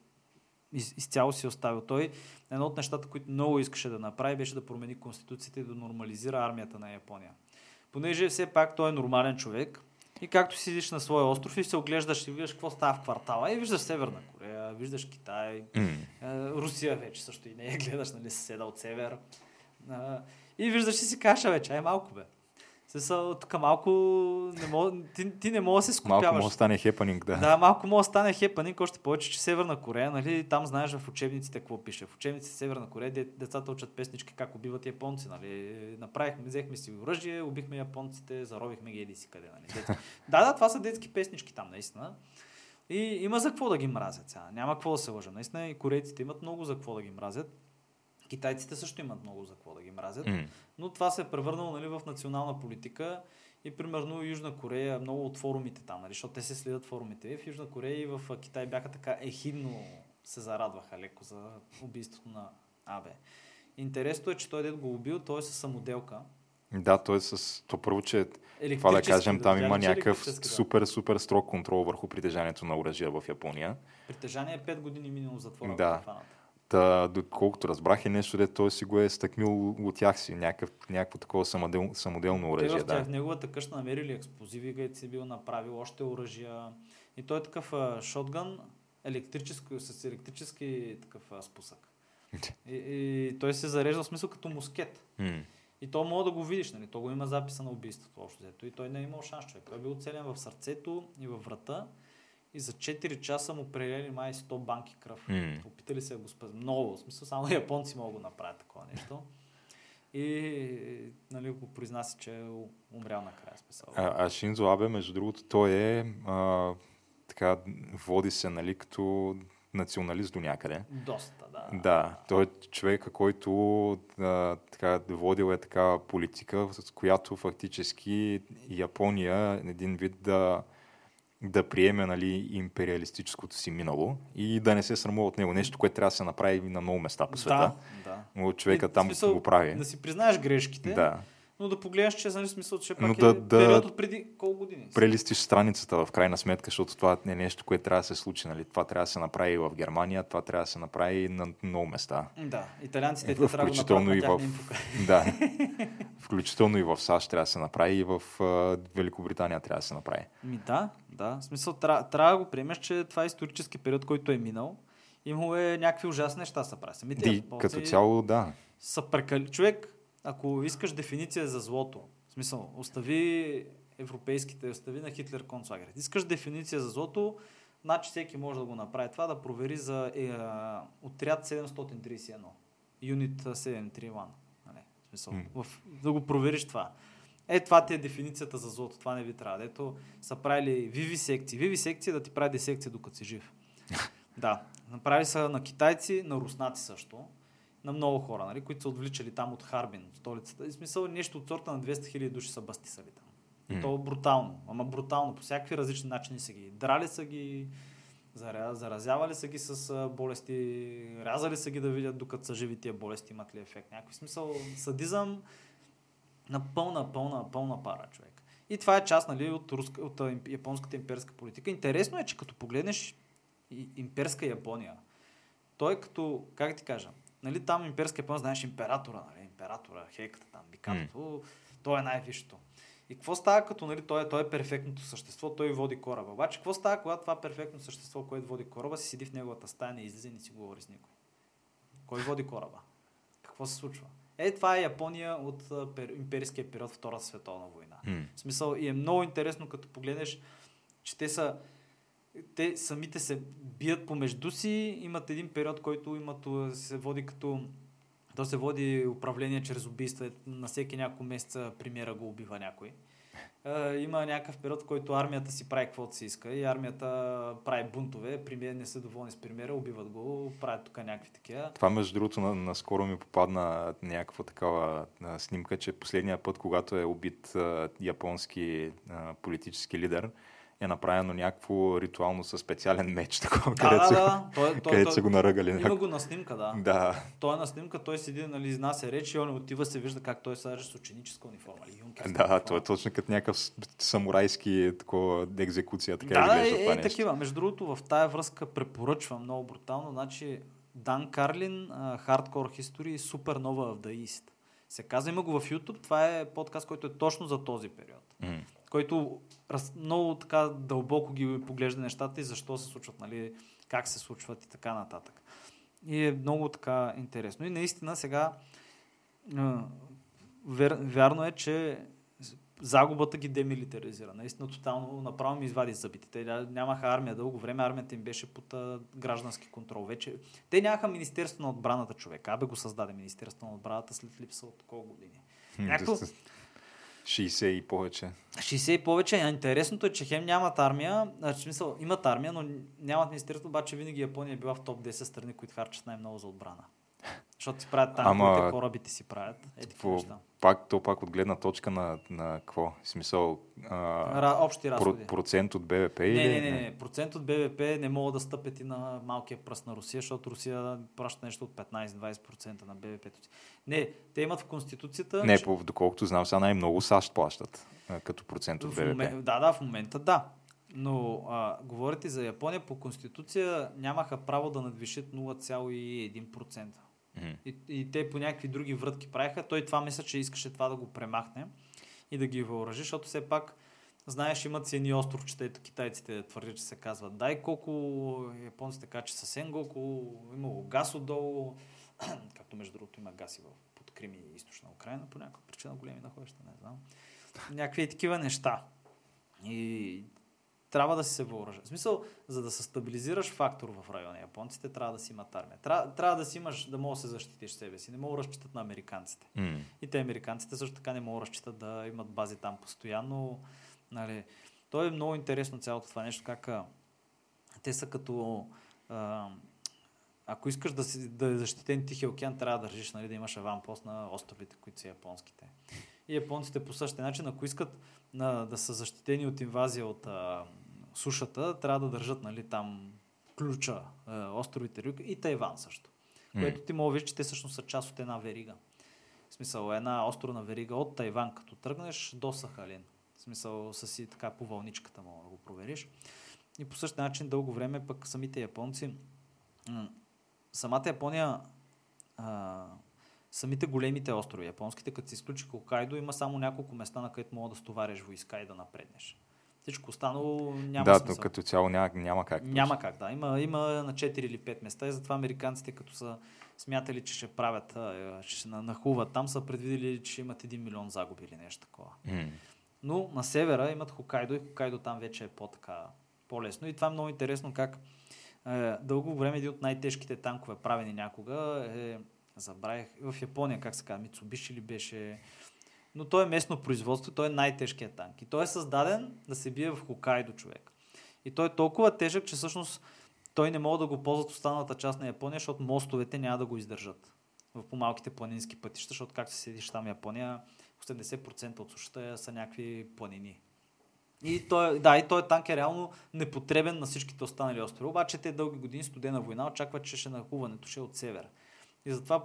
из, изцяло си е оставил. Той едно от нещата, които много искаше да направи, беше да промени конституцията и да нормализира армията на Япония. Понеже все пак той е нормален човек и както сидиш на своя остров и се оглеждаш и виждаш какво става в квартала и виждаш Северна Корея, виждаш Китай, е, Русия вече също и не я гледаш, нали, съседа от север. И виждаш и си каша вече, ай малко бе. Смисъл, тук малко не мог, ти, ти не можеш да се Малко скупяваш. може да стане хепанинг, да. Да, малко може да стане хепаник, още повече, че Северна Корея, нали, там знаеш в учебниците какво пише. В учебниците Северна Корея де- децата учат песнички как убиват японци, нали. Направихме, взехме си оръжие, убихме японците, заровихме ги еди си къде, нали. Детски. да, да, това са детски песнички там, наистина. И има за какво да ги мразят сега. Няма какво да се лъжа. Наистина и корейците имат много за какво да ги мразят. Китайците също имат много за какво да ги мразят. М. Но това се е превърнало нали, в национална политика и примерно Южна Корея, много от форумите там, нали, защото те се следят форумите. В Южна Корея и в Китай бяха така ехидно се зарадваха леко за убийството на Абе. Интересното е, че той дед го убил, той е със самоделка. Да, той е с... То първо, че това да кажем, там има личи някакъв супер, супер строг контрол върху притежанието на оръжия в Япония. Притежание е 5 години минимум затвора. Да. е хванат. Та, доколкото разбрах е нещо, де той си го е стъкмил от тях си, някакъв, някакво такова самодел, самоделно оръжие. Да. в неговата къща намерили експлозиви, където си бил направил още оръжия. И той е такъв а, шотган, електрически, с електрически такъв а, спусък. И, и той се зарежда в смисъл като мускет. М. И то мога да го видиш, нали? То го има записа на убийството общо взето. И той не е имал шанс, човек. Той е бил целен в сърцето и във врата. И за 4 часа му прелели май 100 банки кръв. М. Опитали се да го спазят. Много. В смисъл, само японци могат да направят такова нещо. И нали, го произнася, че е умрял накрая. Смисъл. А, а Шинзо Абе, между другото, той е а, така, води се, нали, като националист до някъде. Доста, да. Да, той е човека, който а, така, водил е такава политика, с която фактически Япония един вид да, да приеме нали, империалистическото си минало и да не се срамува от него. Нещо, което трябва да се направи на много места по света. Да, да. Но в там смисъл, го прави. Да си признаеш грешките, Да. Но да погледнеш, че нали, смисъл, че пак е да- да- период от преди колко години. Прелистиш страницата в крайна сметка, защото това не е нещо, което трябва да се случи. Нали? Това трябва да се направи и в Германия, това трябва да се направи и на много места. Да, италианците Е, те трябва да го направят, и в... Да. Включително и в САЩ трябва да се направи, и в а, Великобритания трябва да се направи. Ми да, да. В смисъл, трябва, трябва да го приемеш, че това е исторически период, който е минал. Имало е някакви ужасни неща са прави. Самите като цяло, да. Са прекали... Човек, ако искаш дефиниция за злото, в смисъл, остави европейските, остави на Хитлер концлагерите. Искаш дефиниция за злото, значи всеки може да го направи това, да провери за е, отряд 731, юнит 731. Нали? В смисъл, М. в, да го провериш това. Е, това ти е дефиницията за злото, това не ви трябва. Ето са правили виви секции. Виви секции да ти прави десекция докато си жив. да, направи са на китайци, на руснаци също, на много хора, нали, които са отвличали там от Харбин, столицата. И смисъл нещо от сорта на 200 000 души са бастисали там. М. то брутално, ама брутално, по всякакви различни начини са ги. Драли са ги, заразявали са ги с болести, рязали са ги да видят докато са живи тия болести, имат ли ефект. Някакви смисъл садизъм на пълна, пълна, пълна пара човек. И това е част нали, от, руска, от японската имперска политика. Интересно е, че като погледнеш имперска Япония, той като, как ти кажа, нали, там имперска Япония, знаеш императора, нали, императора, хейката там, бикатото, той е най-висшето. И какво става като нали, той, е, той е перфектното същество, той води кораба. Обаче какво става, когато това перфектно същество, което води кораба, си седи в неговата стая, не излиза и не си говори с никой? Кой води кораба? Какво се случва? Е, това е Япония от пер, имперския период Втората световна война. М. В смисъл, и е много интересно, като погледнеш, че те са те самите се бият помежду си, имат един период, който имат, се води като то се води управление чрез убийства. На всеки няколко месеца премиера го убива някой. Има някакъв период, в който армията си прави каквото си иска и армията прави бунтове, премиер не са доволни с премиера, убиват го, правят тук някакви такива. Това, между другото, на- наскоро ми попадна някаква такава снимка, че последния път, когато е убит японски политически лидер, е направено някакво ритуално със специален меч, такова, Да, където, да, да. Той, той, където той, са го наръгали. има някакво. го на снимка, да. Да, Той е на снимка, той седи, нали, изнася реч и он отива, се вижда как той се с ученическа униформа. Или юнкерска да, униформа. той е точно като някакъв самурайски такова екзекуция, така да, изглежда е, това е, нещо. такива. Между другото, в тая връзка препоръчвам много брутално. Значи, Дан Карлин, Hardcore History, супер нова East. Се казва, има го в YouTube. Това е подкаст, който е точно за този период. М. Който раз, много така дълбоко ги поглежда нещата и защо се случват, нали, как се случват и така нататък. И е много така интересно. И наистина сега вер, вярно е, че загубата ги демилитаризира. Наистина тотално направо ми извади зъбите. Те ня- нямаха армия дълго време, армията им беше под а, граждански контрол. Вече те нямаха Министерство на отбраната човек. Абе го създаде Министерство на отбраната след липса от колко години. Някакво- 60 и повече. 60 и повече. Интересното е, че хем нямат армия, а, смисъл, имат армия, но нямат министерство, обаче винаги Япония е била в топ 10 страни, които харчат най-много за отбрана. Защото си правят танковете, Ама- корабите си правят. Е, По, неща. пак, то пак от гледна точка на, на какво? В смисъл, а, Ра, общи разходи. про, процент от БВП Не, или? не, не, не. Процент от БВП не могат да стъпят и на малкия пръст на Русия, защото Русия праща нещо от 15-20% на БВП. Не, те имат в Конституцията. Не, че- по, доколкото знам, сега най-много САЩ плащат като процент от БВП. момент, да, да, в момента да. Но а, говорите за Япония, по Конституция нямаха право да надвишат 0,1%. Мгм. И, и те по някакви други врътки правиха. Той това мисля, че искаше това да го премахне и да ги въоръжи, защото все пак, знаеш, имат си едни островчета, ето китайците твърдят, че се казват дай колко, японците така, че са Сенгоку, имало газ отдолу, както между другото има газ и в под Крим и източна Украина, по някаква причина големи находища, не знам. Някакви такива неща. И трябва да си се въоръжа. В смисъл, за да се стабилизираш фактор в района японците, трябва да си имат армия. Трябва, трябва да си имаш, да можеш да се защитиш себе си. Не мога да разчитат на американците. М. И те американците също така не могат да разчитат да имат бази там постоянно. Нали. То е много интересно цялото това нещо, как а, те са като... А, ако искаш да, си, да е защитен Тихия океан, трябва да държиш, нали, да имаш аванпост на островите, които са японските. И японците по същия начин, ако искат на, да са защитени от инвазия от а, сушата, трябва да държат нали, там ключа, а, островите Рюк и Тайван също. М. Което ти мога да видиш, че те всъщност са част от една верига. В смисъл, една островна верига от Тайван, като тръгнеш до Сахалин. В смисъл, са си така по вълничката мога да го провериш. И по същия начин дълго време пък самите японци, самата Япония, а, самите големите острови, японските, като се изключи Хокайдо, има само няколко места, на където мога да стовариш войска и да напреднеш. Всичко останало няма да, смисъл. но като цяло няма, няма как. Няма как, да. Има, има на 4 или 5 места и затова американците, като са смятали, че ще правят, че ще на- нахуват там, са предвидели, че имат 1 милион загуби или нещо такова. М. Но на севера имат Хокайдо и Хокайдо там вече е по-така, по-лесно. И това е много интересно как е, дълго време един от най-тежките танкове, правени някога, е, забравих, в Япония, как се казва, Мицубиши ли беше, но той е местно производство, той е най-тежкият танк. И той е създаден да се бие в Хокайдо човек. И той е толкова тежък, че всъщност той не могат да го ползват останалата част на Япония, защото мостовете няма да го издържат в по-малките планински пътища, защото както се седиш там Япония, 80% от сушата са някакви планини. И той, да, и той танк е реално непотребен на всичките останали острови. Обаче те дълги години студена война очакват, че ще нахуването ще е от север. И затова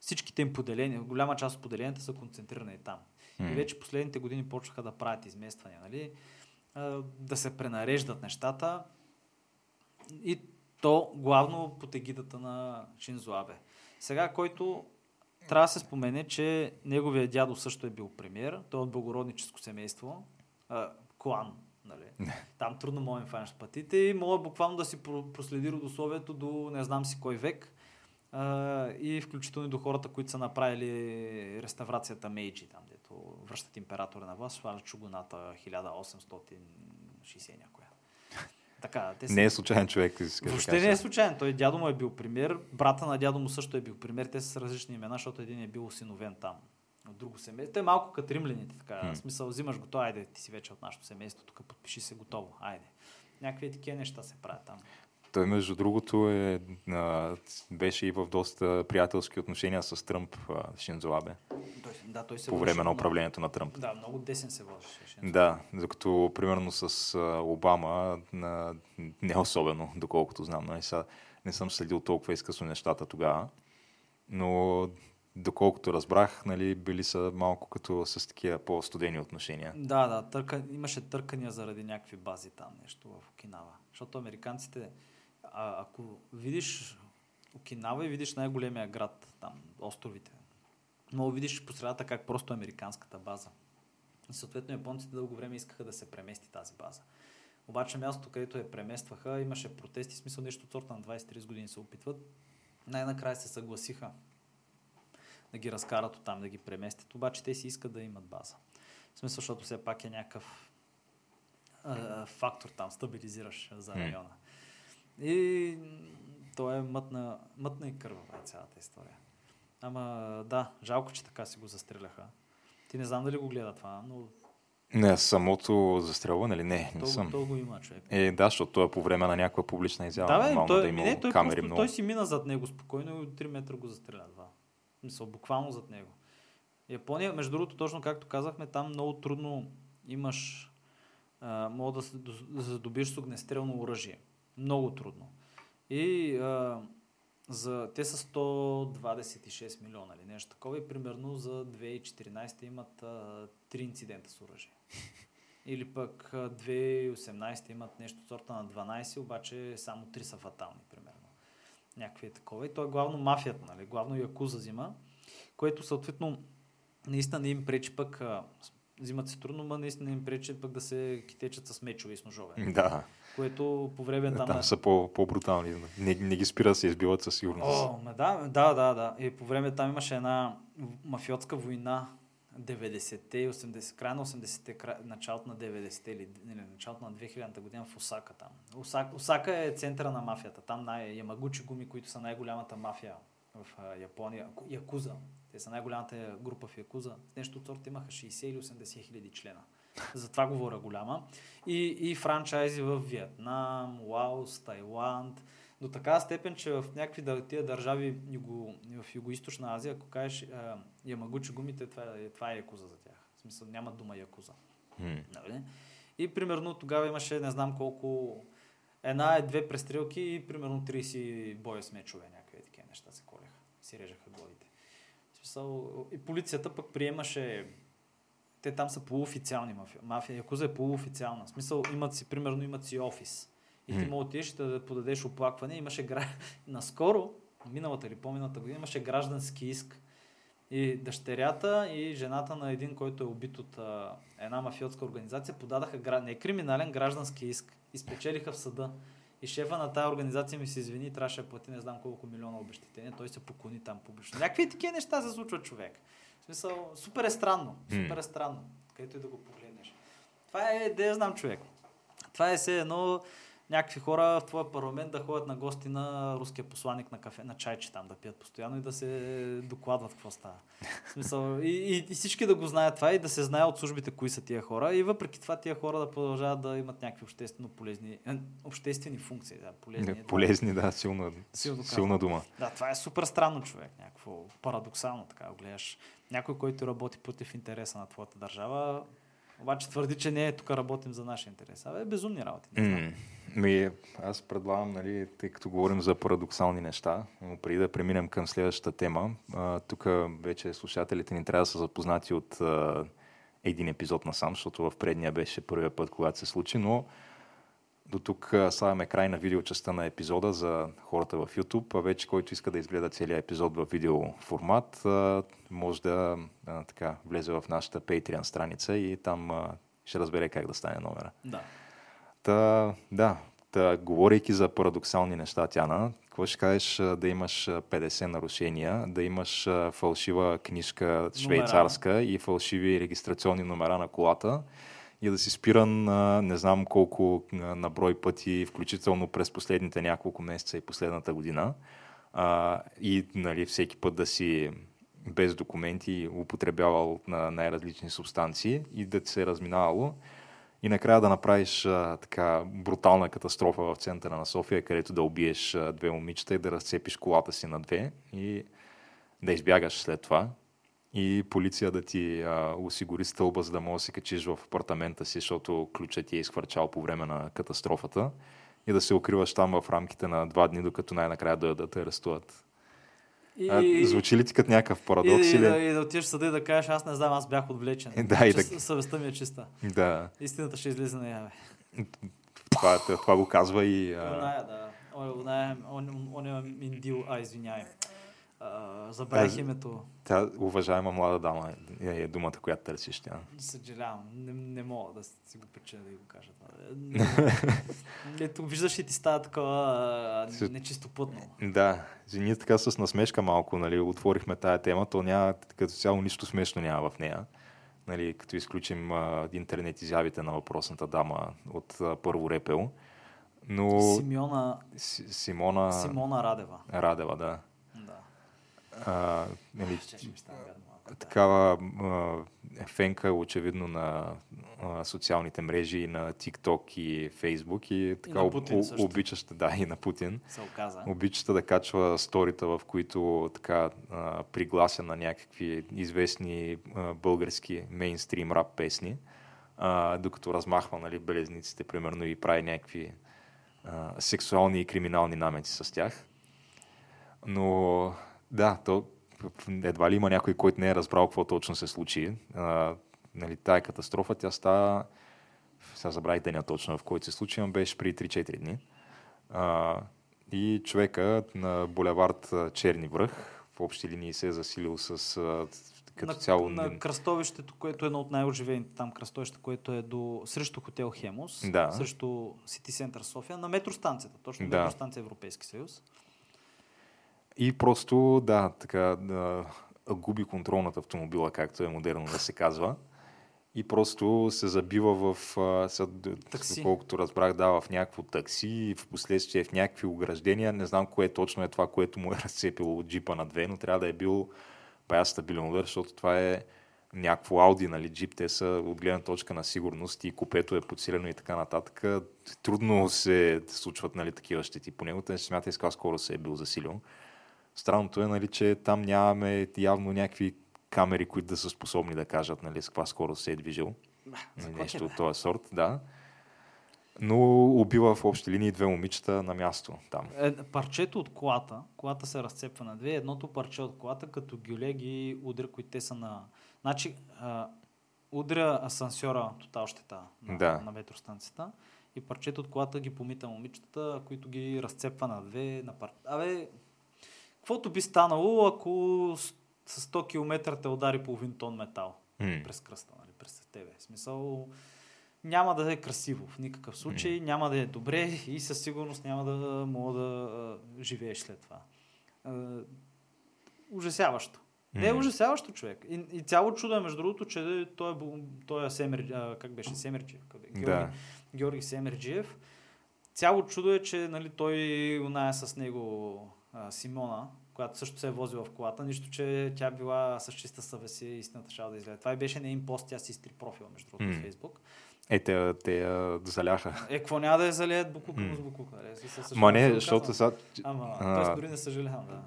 всичките им поделения, голяма част от поделенията са концентрирани там. М. И вече последните години почнаха да правят измествания, нали? Да се пренареждат нещата. И то главно под егидата на Шинзо Абе. Сега, който трябва да се спомене, че неговия дядо също е бил премьер. Той е от благородническо семейство. А, клан. Нали? Там трудно можем да фанеш пътите и мога буквално да си про- проследи родословието до не знам си кой век. А, и включително и до хората, които са направили реставрацията Мейджи, там дето връщат императора на власт, свалят чугуната 1860 някоя. Така, те са... Не е случайен човек. иска Въобще не е случайен. Той дядо му е бил пример, брата на дядо му също е бил пример. Те са с различни имена, защото един е бил осиновен там. От друго семейство. Те е малко като римляните, така. В смисъл, взимаш го, то, айде, ти си вече от нашето семейство, тук подпиши се готово, айде. Някакви такива неща се правят там. Той, между другото, е, а, беше и в доста приятелски отношения с Тръмп, а, Шинзо Абе, да, той се по време на много- управлението на Тръмп. Да, много десен се. Шинзо. Да, докато примерно с а, Обама на, не особено, доколкото знам. Нали, са, не съм следил толкова изкъсно нещата тогава, но доколкото разбрах, нали, били са малко като с такива по-студени отношения. Да, да, търка, имаше търкания заради някакви бази там, нещо в Окинава. Защото американците, а, ако видиш Окинава и видиш най-големия град, там, островите, но видиш по средата как просто е американската база. И съответно японците дълго време искаха да се премести тази база. Обаче мястото, където я преместваха, имаше протести, смисъл нещо от сорта на 20-30 години се опитват. Най-накрая се съгласиха да ги разкарат от там, да ги преместят. Обаче те си искат да имат база. В смисъл, защото все пак е някакъв а, фактор там, стабилизираш за района. И то е мътна, мътна и кървава е цялата история. Ама да, жалко, че така си го застреляха. Ти не знам дали го гледа това, но Не, самото застрелване ли? Не, не То, съм. то го има човек. Е, да, защото той е по време на някаква публична изява. Да, бе, той, да има не, той, камери просто, много. той си мина зад него спокойно и от 3 метра го застреля. Това. Мисъл, буквално зад него. Япония, между другото, точно както казахме, там много трудно имаш, а, мога да, се- да задобиеш с огнестрелно оръжие. Много трудно. И а, за, те са 126 милиона или нещо такова и примерно за 2014 имат а, 3 инцидента с оръжие. Или пък а, 2018 имат нещо от сорта на 12, обаче само 3 са фатални, примерно. Някакви е такова. И то е главно мафията, нали? главно Якуза взима, което съответно наистина не им пречи пък, а, взимат се трудно, но наистина им пречи пък да се китечат с мечове и с ножове. Да, Което по време там, там са по, по-брутални. Не, не ги спира да се избиват със сигурност. О, да, да, да, да. И по време там имаше една мафиотска война 90-те и 80, края на 80-те, край, началото на 90-те или не, началото на 2000-та година в Осака там. Осака, Осака е центъра на мафията. Там най- Ямагучи гуми, които са най-голямата мафия в а, Япония. Ку- Якуза. Те са най-голямата група в Якуза. Нещо от сорта имаха 60 или 80 хиляди члена. За това говоря голяма. И, и франчайзи в Виетнам, Лаос, Тайланд. До такава степен, че в някакви тия държави юго, в Юго-Источна Азия, ако кажеш Ямагучи гумите, това е, това е якуза за тях. В смисъл няма дума якуза. Нали? И примерно тогава имаше не знам колко, една е две престрелки и примерно 30 боя с мечове, някакви такива неща се колеха. Си режаха главите. В смисъл, и полицията пък приемаше те там са полуофициални мафия. Мафия Якуза е полуофициална. В смисъл имат си, примерно имат си офис. И ти мога отидеш да подадеш оплакване. Имаше гра... Наскоро, миналата или по-миналата година, имаше граждански иск. И дъщерята и жената на един, който е убит от а, една мафиотска организация, подадаха гра... не криминален граждански иск. И спечелиха в съда. И шефа на тази организация ми се извини трябваше да плати не знам колко милиона обещетения. Той се поклони там публично. Някакви такива неща се случват човек. В смисъл, супер е странно. Супер е странно. Където и да го погледнеш. Това е, да я знам човек. Това е все едно някакви хора в твоя парламент да ходят на гости на руския посланник на кафе, на чайче там да пият постоянно и да се докладват какво става. В смисъл, и, и, и всички да го знаят това и да се знае от службите кои са тия хора и въпреки това тия хора да продължават да имат някакви обществено полезни, е, обществени функции. Да, полезни, Не, полезни, да, силна, Силно силна дума. да, това е супер странно човек, някакво парадоксално така гледаш. Някой, който работи против интереса на твоята държава, обаче твърди, че не е тук работим за нашия интерес. Абе, безумни работи. Не знам. Ми, аз предлагам, нали, тъй като говорим за парадоксални неща, но преди да преминем към следващата тема, тук вече слушателите ни трябва да са запознати от а, един епизод на сам, защото в предния беше първия път, когато се случи, но до тук слагаме край на видеочастта на епизода за хората в YouTube, а вече който иска да изгледа целият епизод в видео формат, може да така, влезе в нашата Patreon страница и там ще разбере как да стане номера. Да. Та, да, та, говорейки за парадоксални неща, Тяна, какво ще кажеш да имаш а, 50 нарушения, да имаш фалшива книжка швейцарска и фалшиви регистрационни номера на колата и да си спиран а, не знам колко а, на брой пъти, включително през последните няколко месеца и последната година. А, и нали, всеки път да си без документи употребявал на най-различни субстанции и да ти се е разминавало и накрая да направиш а, така брутална катастрофа в центъра на София, където да убиеш а, две момичета и да разцепиш колата си на две и да избягаш след това. И полиция да ти а, осигури стълба, за да можеш да се качиш в апартамента си, защото ключът ти е изхвърчал по време на катастрофата и да се укриваш там в рамките на два дни, докато най-накрая дойдат да те арестуват. И, А, звучи ли ти като някакъв парадокс? и, и, или... да, и да отидеш в съда и да кажеш, аз не знам, аз бях отвлечен. Да, и да- Съвестта ми е чиста. да, Истината ще излезе наяве. това, това го казва и... А... Оная, да. Он- Оная, он, он е Миндил, а, извинявай. А, забравих името. Тя, уважаема млада дама, е, е думата, която търсиш тя. Съжалявам, не, не мога да си го причина да го кажа това. Не- Ето, виждаш и ти става такова нечистопътно. Да, ние така с насмешка малко нали, отворихме тая тема, то няма като цяло нищо смешно няма в нея. Нали, като изключим а, интернет изявите на въпросната дама от а, първо репел. Но Симеона, Си- Симона Симона Радева. Радева, да. А, нали, такава а, фенка очевидно на а, социалните мрежи, и на TikTok и Facebook и така на Путин об- обичаща, да, и на Путин. Се оказа. Обичаща да качва сторита, в които така а, приглася на някакви известни а, български мейнстрим рап песни, а, докато размахва нали, белезниците, примерно, и прави някакви а, сексуални и криминални намети с тях. Но да, то едва ли има някой, който не е разбрал какво точно се случи. А, нали, тая катастрофа, тя става, сега забравих деня точно, в който се случи, но беше при 3-4 дни. А, и човека на булевард Черни връх в общи линии се е засилил с като на, цяло... на кръстовището, което е едно от най-оживените там кръстовище, което е до, срещу хотел Хемос, Да. срещу Сити Център София, на метростанцията, точно Да. метростанция Европейски съюз. И просто, да, така, да, губи контрол над автомобила, както е модерно да се казва. И просто се забива в, а, сега, д- Такси. колкото разбрах, да, в някакво такси и в последствие в някакви ограждения. Не знам кое точно е това, което му е разцепило от джипа на две, но трябва да е бил бая стабилен удар, защото това е някакво Ауди, нали, джип, те са от гледна точка на сигурност и купето е подсилено и така нататък. Трудно се случват нали, такива щети по него, те смята, с скоро се е бил засилен. Странното е, нали, че там нямаме явно някакви камери, които да са способни да кажат нали, с каква скорост се е движил. за Нали, какво Нещо от този сорт, да. Но убива в общи линии две момичета на място там. Е, парчето от колата, колата се разцепва на две, едното парче от колата, като гюле ги удря, които те са на... Значи, а, удря асансьора, тотал щета на, Да. на метростанцията и парчето от колата ги помита момичетата, които ги разцепва на две, на пар... Абе, каквото би станало, ако с, с 100 км те удари половин тон метал М. през кръста, нали, през тебе. В смисъл, няма да е красиво в никакъв случай, няма да е добре и със сигурност няма да мога да живееш след това. А, ужасяващо. Не е ужасяващо човек. И, и цяло чудо е, между другото, че той е, той е Семер, а, как беше, Семерджиев. къде? Георги, Да. Георги Семерджиев. Цяло чудо е, че нали, той оная с него а, Симона, която също се е возила в колата, нищо, че тя била с чиста съвест и истината ще да изгледа. Това и беше нейн пост, тя си изтри профила, между другото, М. в Фейсбук. Е, те, те я заляха. Е, какво няма да я залеят буклука М. с буклука? Е, се- се- Ма не, защото сега... Ама, а, т.е. дори не съжалявам, да.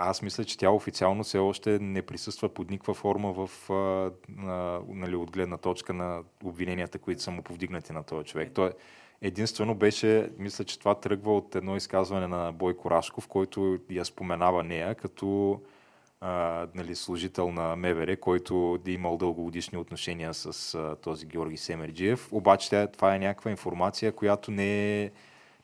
Аз мисля, че тя официално все още не присъства под никаква форма в, а, на, нали, от гледна точка на обвиненията, които са му повдигнати на този човек. Той единствено беше, мисля, че това тръгва от едно изказване на Бойко Рашков, който я споменава нея като а, нали, служител на МВР, който е имал дългогодишни отношения с а, този Георги Семерджиев. Обаче това е някаква информация, която не е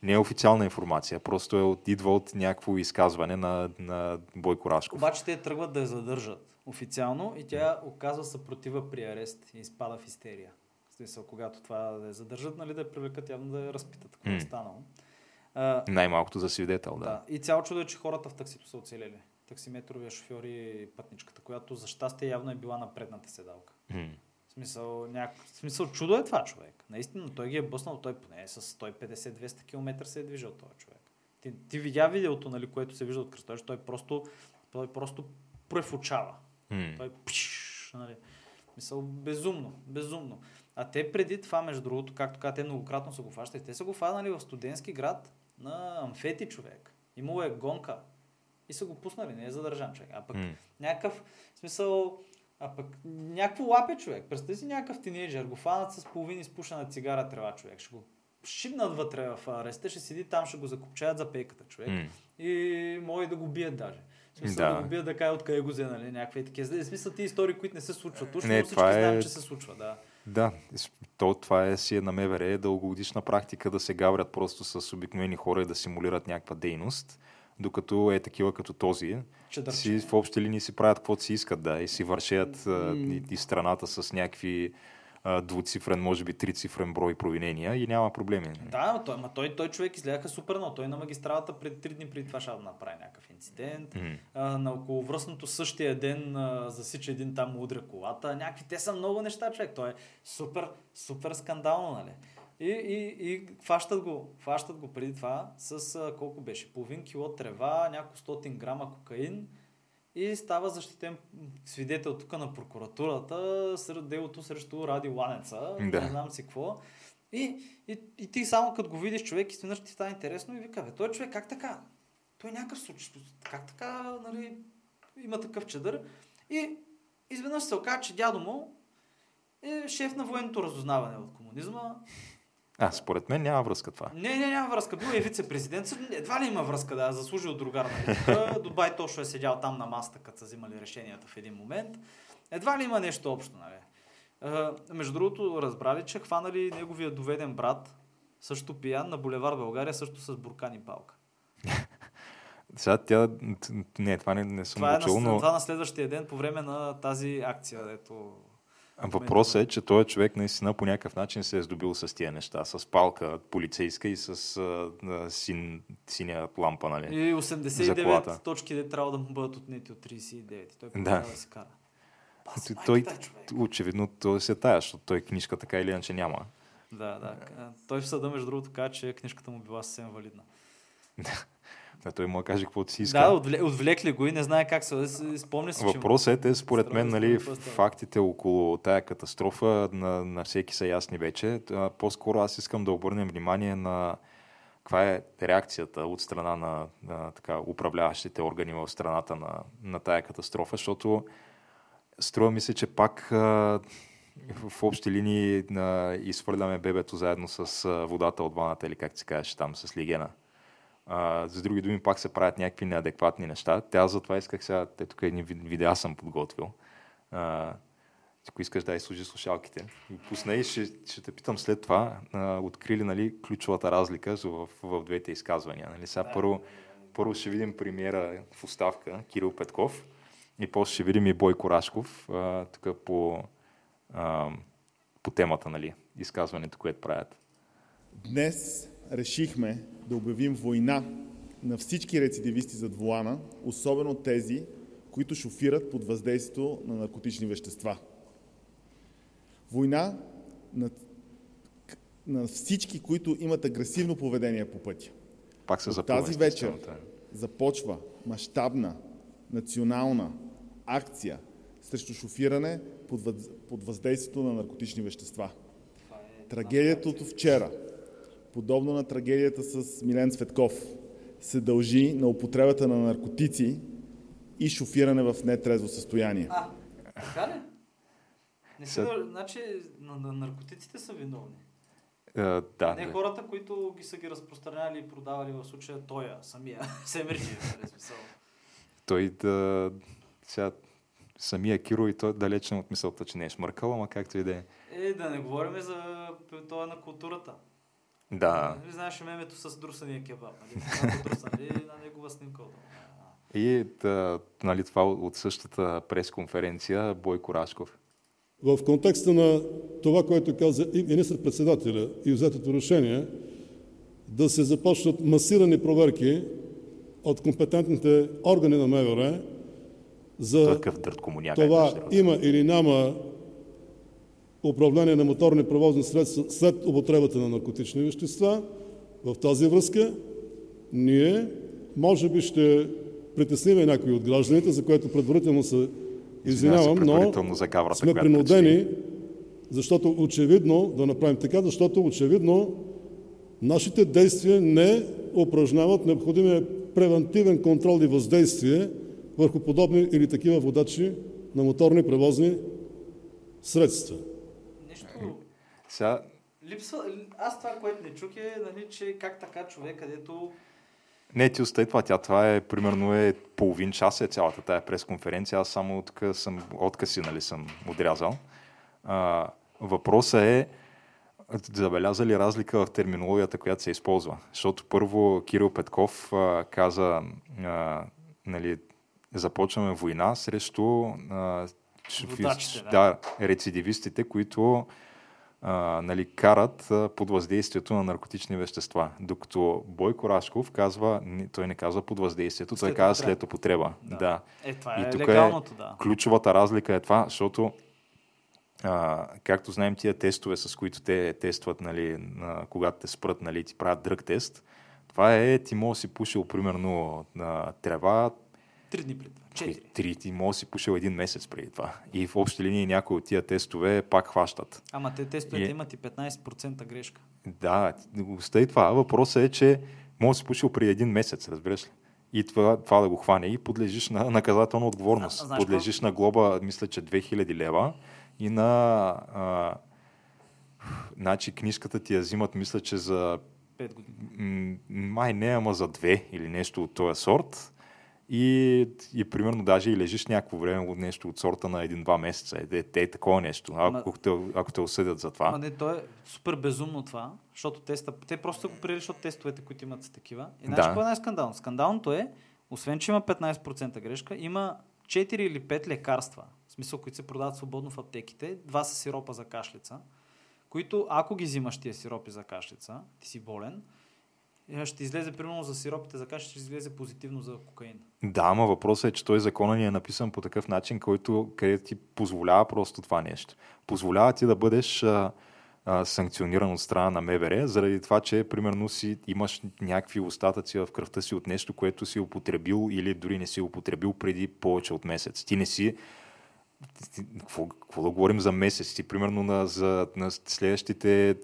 не е официална информация, просто е от, идва от някакво изказване на, на Бойко Рашков. Обаче те тръгват да я задържат официално и тя оказва съпротива при арест и изпада в истерия. В смисъл, когато това да я задържат, нали, да я привлекат явно да я разпитат какво е М. станало. А, Най-малкото за свидетел, да. да. И цяло чудо е, че хората в таксито са оцелели. Таксиметровия шофьор и пътничката, която за щастие явно е била на предната седалка. М. В смисъл, няк... в смисъл, чудо е това човек. Наистина, той ги е бъснал, той поне с 150-200 км се е движил този човек. Ти, ти видя видеото, нали, което се вижда от кръстовищ, той просто, той просто префучава. М. Той пш, нали. Мисъл, безумно, безумно. А те преди това, между другото, както каза, те многократно са го фащали. Те са го фанали в студентски град на амфети човек. Имало е гонка. И са го пуснали, не е задържан човек. А пък М. някакъв в смисъл, а пък някакво лапе човек. Представи си някакъв тинейджър, го фанат с половин изпушена цигара трева човек. Ще го шибнат вътре в ареста, ще седи там, ще го закопчаят за пейката човек. М. И може да го бият даже. Смисъл да, Да. го бият да кажа откъде го взе, нали, някакви такива. В смисъл ти истории, които не се случват. Точно Не, всички е- знаем, че се случва, да. Да, то, това е си е на МВР, е дългогодишна практика да се гаврят просто с обикновени хора и да симулират някаква дейност, докато е такива като този, Че да си, в общи линии си правят каквото си искат, да, и си вършат а, и, и страната с някакви а, двуцифрен, може би трицифрен брой провинения и няма проблеми. Да, ма той, ма той, той човек изляха супер, но той на магистралата пред три дни преди това ще да направи някакъв инцидент. М. А, на околовръстното същия ден а, засича един там, удря колата. Някакви, те са много неща, човек. Той е супер, супер скандално, нали? И, и, и хващат го, хващат го преди това с а, колко беше? Половин кило трева, няколко стотин грама кокаин и става защитен свидетел тук на прокуратурата сред делото срещу Ради Ланеца. Да. Не знам си какво. И, и, и ти само като го видиш човек, изведнъж ти стане интересно и вика, бе, той човек как така? Той е някакъв случай. Как така, нали, има такъв чадър? И изведнъж се оказа, че дядо му е шеф на военното разузнаване от комунизма. А, според мен няма връзка това. Не, не, няма връзка. Бил е вице-президент. Едва ли има връзка да заслужил другар на. Дубай точно е седял там на масата, като са взимали решенията в един момент. Едва ли има нещо общо, нали? А, между другото, разбрали, че хванали неговия доведен брат, също пиян, на булевар България, също с буркани палка. Сега тя... Не, това не, не съм Това е на, но това на следващия ден по време на тази акция, ето въпросът е, че този човек наистина по някакъв начин се е здобил с тия неща. С палка полицейска и с а, син, синя лампа, нали? И За 89 колата. точки де трябва да му бъдат отнети от 39. И той Да. да се кара. Бас, Той, той е, очевидно той се тая, защото той книжка така или иначе няма. Да, да. Той в съда, между другото, каза, че книжката му била съвсем валидна. Да, той му каже каквото си иска. Да, отвле, отвлекли го и не знае как се. Спомня си, че... Въпросът е, те според мен, нали, здраве. фактите около тая катастрофа на, на всеки са ясни вече. А, По-скоро аз искам да обърнем внимание на каква е реакцията от страна на, на така, управляващите органи в страната на, на тая катастрофа, защото струва ми се, че пак а, в общи линии а, изхвърляме бебето заедно с а, водата от ваната или как се казваш там, с лигена. А, с други думи, пак се правят някакви неадекватни неща. Тя затова исках сега, те тук едни ви- видеа съм подготвил. А, ако искаш да изслужи слушалките. И Пусна и ще, ще те питам след това, а, открили нали, ключовата разлика в, в двете изказвания. Нали? Сега първо, първо ще видим премиера в оставка, Кирил Петков, и после ще видим и Бойко Рашков, а, тук по, а, по темата, нали, изказването, което правят. Днес решихме да обявим война на всички рецидивисти зад вулана, особено тези, които шофират под въздействието на наркотични вещества. Война на, на всички, които имат агресивно поведение по пътя. Пак се От тази вечер започва мащабна национална акция срещу шофиране под въздействието на наркотични вещества. Трагедията от вчера, подобно на трагедията с Милен Цветков, се дължи на употребата на наркотици и шофиране в нетрезво състояние. А, така ли? Не дър- значи, на, на наркотиците са виновни. А, да, Не да. хората, които ги са ги разпространявали и продавали в случая тоя, самия, Семерджи, нали смисъл. той да... Сега, самия Киро и той далеч не от мисълта, че не е шмъркал, ама както и да е. Е, да не говорим за това на културата. Да. Нали знаеш мемето с друсания кебаб, нали? Друсали на негова снимка. И да, нали, това от същата пресконференция Бойко Рашков. В контекста на това, което каза и министър-председателя и взетото решение да се започнат масирани проверки от компетентните органи на МВР за Такъв дърт комуняка. е, това има или няма управление на моторни превозни средства след употребата на наркотични вещества. В тази връзка ние може би ще притесним някои от гражданите, за което предварително се извинявам, но сме принудени, защото очевидно, да направим така, защото очевидно нашите действия не упражняват необходимия превентивен контрол и въздействие върху подобни или такива водачи на моторни превозни средства. Сега, Липсва... Аз това, което не чух е, нали, че как така човек, където... не ти остави това. Тя това е, примерно, е половин час е цялата тая пресконференция. Аз само тук съм откъси, нали, съм отрязал. А, въпросът е, забеляза ли разлика в терминологията, която се използва? Защото първо Кирил Петков а, каза, а, нали, започваме война срещу а, Водачите, да. да, рецидивистите, които а, нали, карат а, под въздействието на наркотични вещества. Докато Бойко Рашков казва, не- той не казва под въздействието, той След казва употреба. след употреба. Да. да. Е, това И е тук легалното, да. Ключовата разлика е това, защото а, както знаем тия тестове, с които те тестват, нали, на, когато те спрат, нали, ти правят дръг тест, това е, ти може да си пушил примерно на трева Три дни преди. Четири. Три, ти може да си пушил един месец преди това. И в общи линии някои от тия тестове пак хващат. Ама те тестовете И- имат и 15% грешка. Да, остави това. Въпросът е, че може да си пушил преди един месец, разбираш ли? И това, това да го хване и подлежиш на наказателна отговорност. А, знаеш подлежиш на глоба, мисля, че 2000 лева и на... А, значи книжката ти я взимат, мисля, че за 5 години. май не, ама за две или нещо от този сорт. И, и примерно даже и лежиш някакво време от нещо от сорта на един-два месеца. Е, е, е такова нещо, ако, Ама- те, ако те осъдят за това. Ама не, то е супер безумно това, защото теста, те просто го приели, защото тестовете, които имат са такива. И знаеш Да. какво е най-скандално? Скандалното е, освен, че има 15% грешка, има 4 или 5 лекарства, в смисъл, които се продават свободно в аптеките, два са сиропа за кашлица, които ако ги взимаш тия сиропи за кашлица, ти си болен, е, ще излезе примерно за сиропите за кашлица, ще излезе позитивно за кокаин. Да, ама въпросът е, че той закона ни е написан по такъв начин, който където ти позволява просто това нещо. Позволява ти да бъдеш а, а, санкциониран от страна на МВР, заради това, че примерно си имаш някакви остатъци в кръвта си от нещо, което си употребил или дори не си употребил преди повече от месец. Ти не си какво, какво да говорим за месец? Ти примерно на, за, на следващите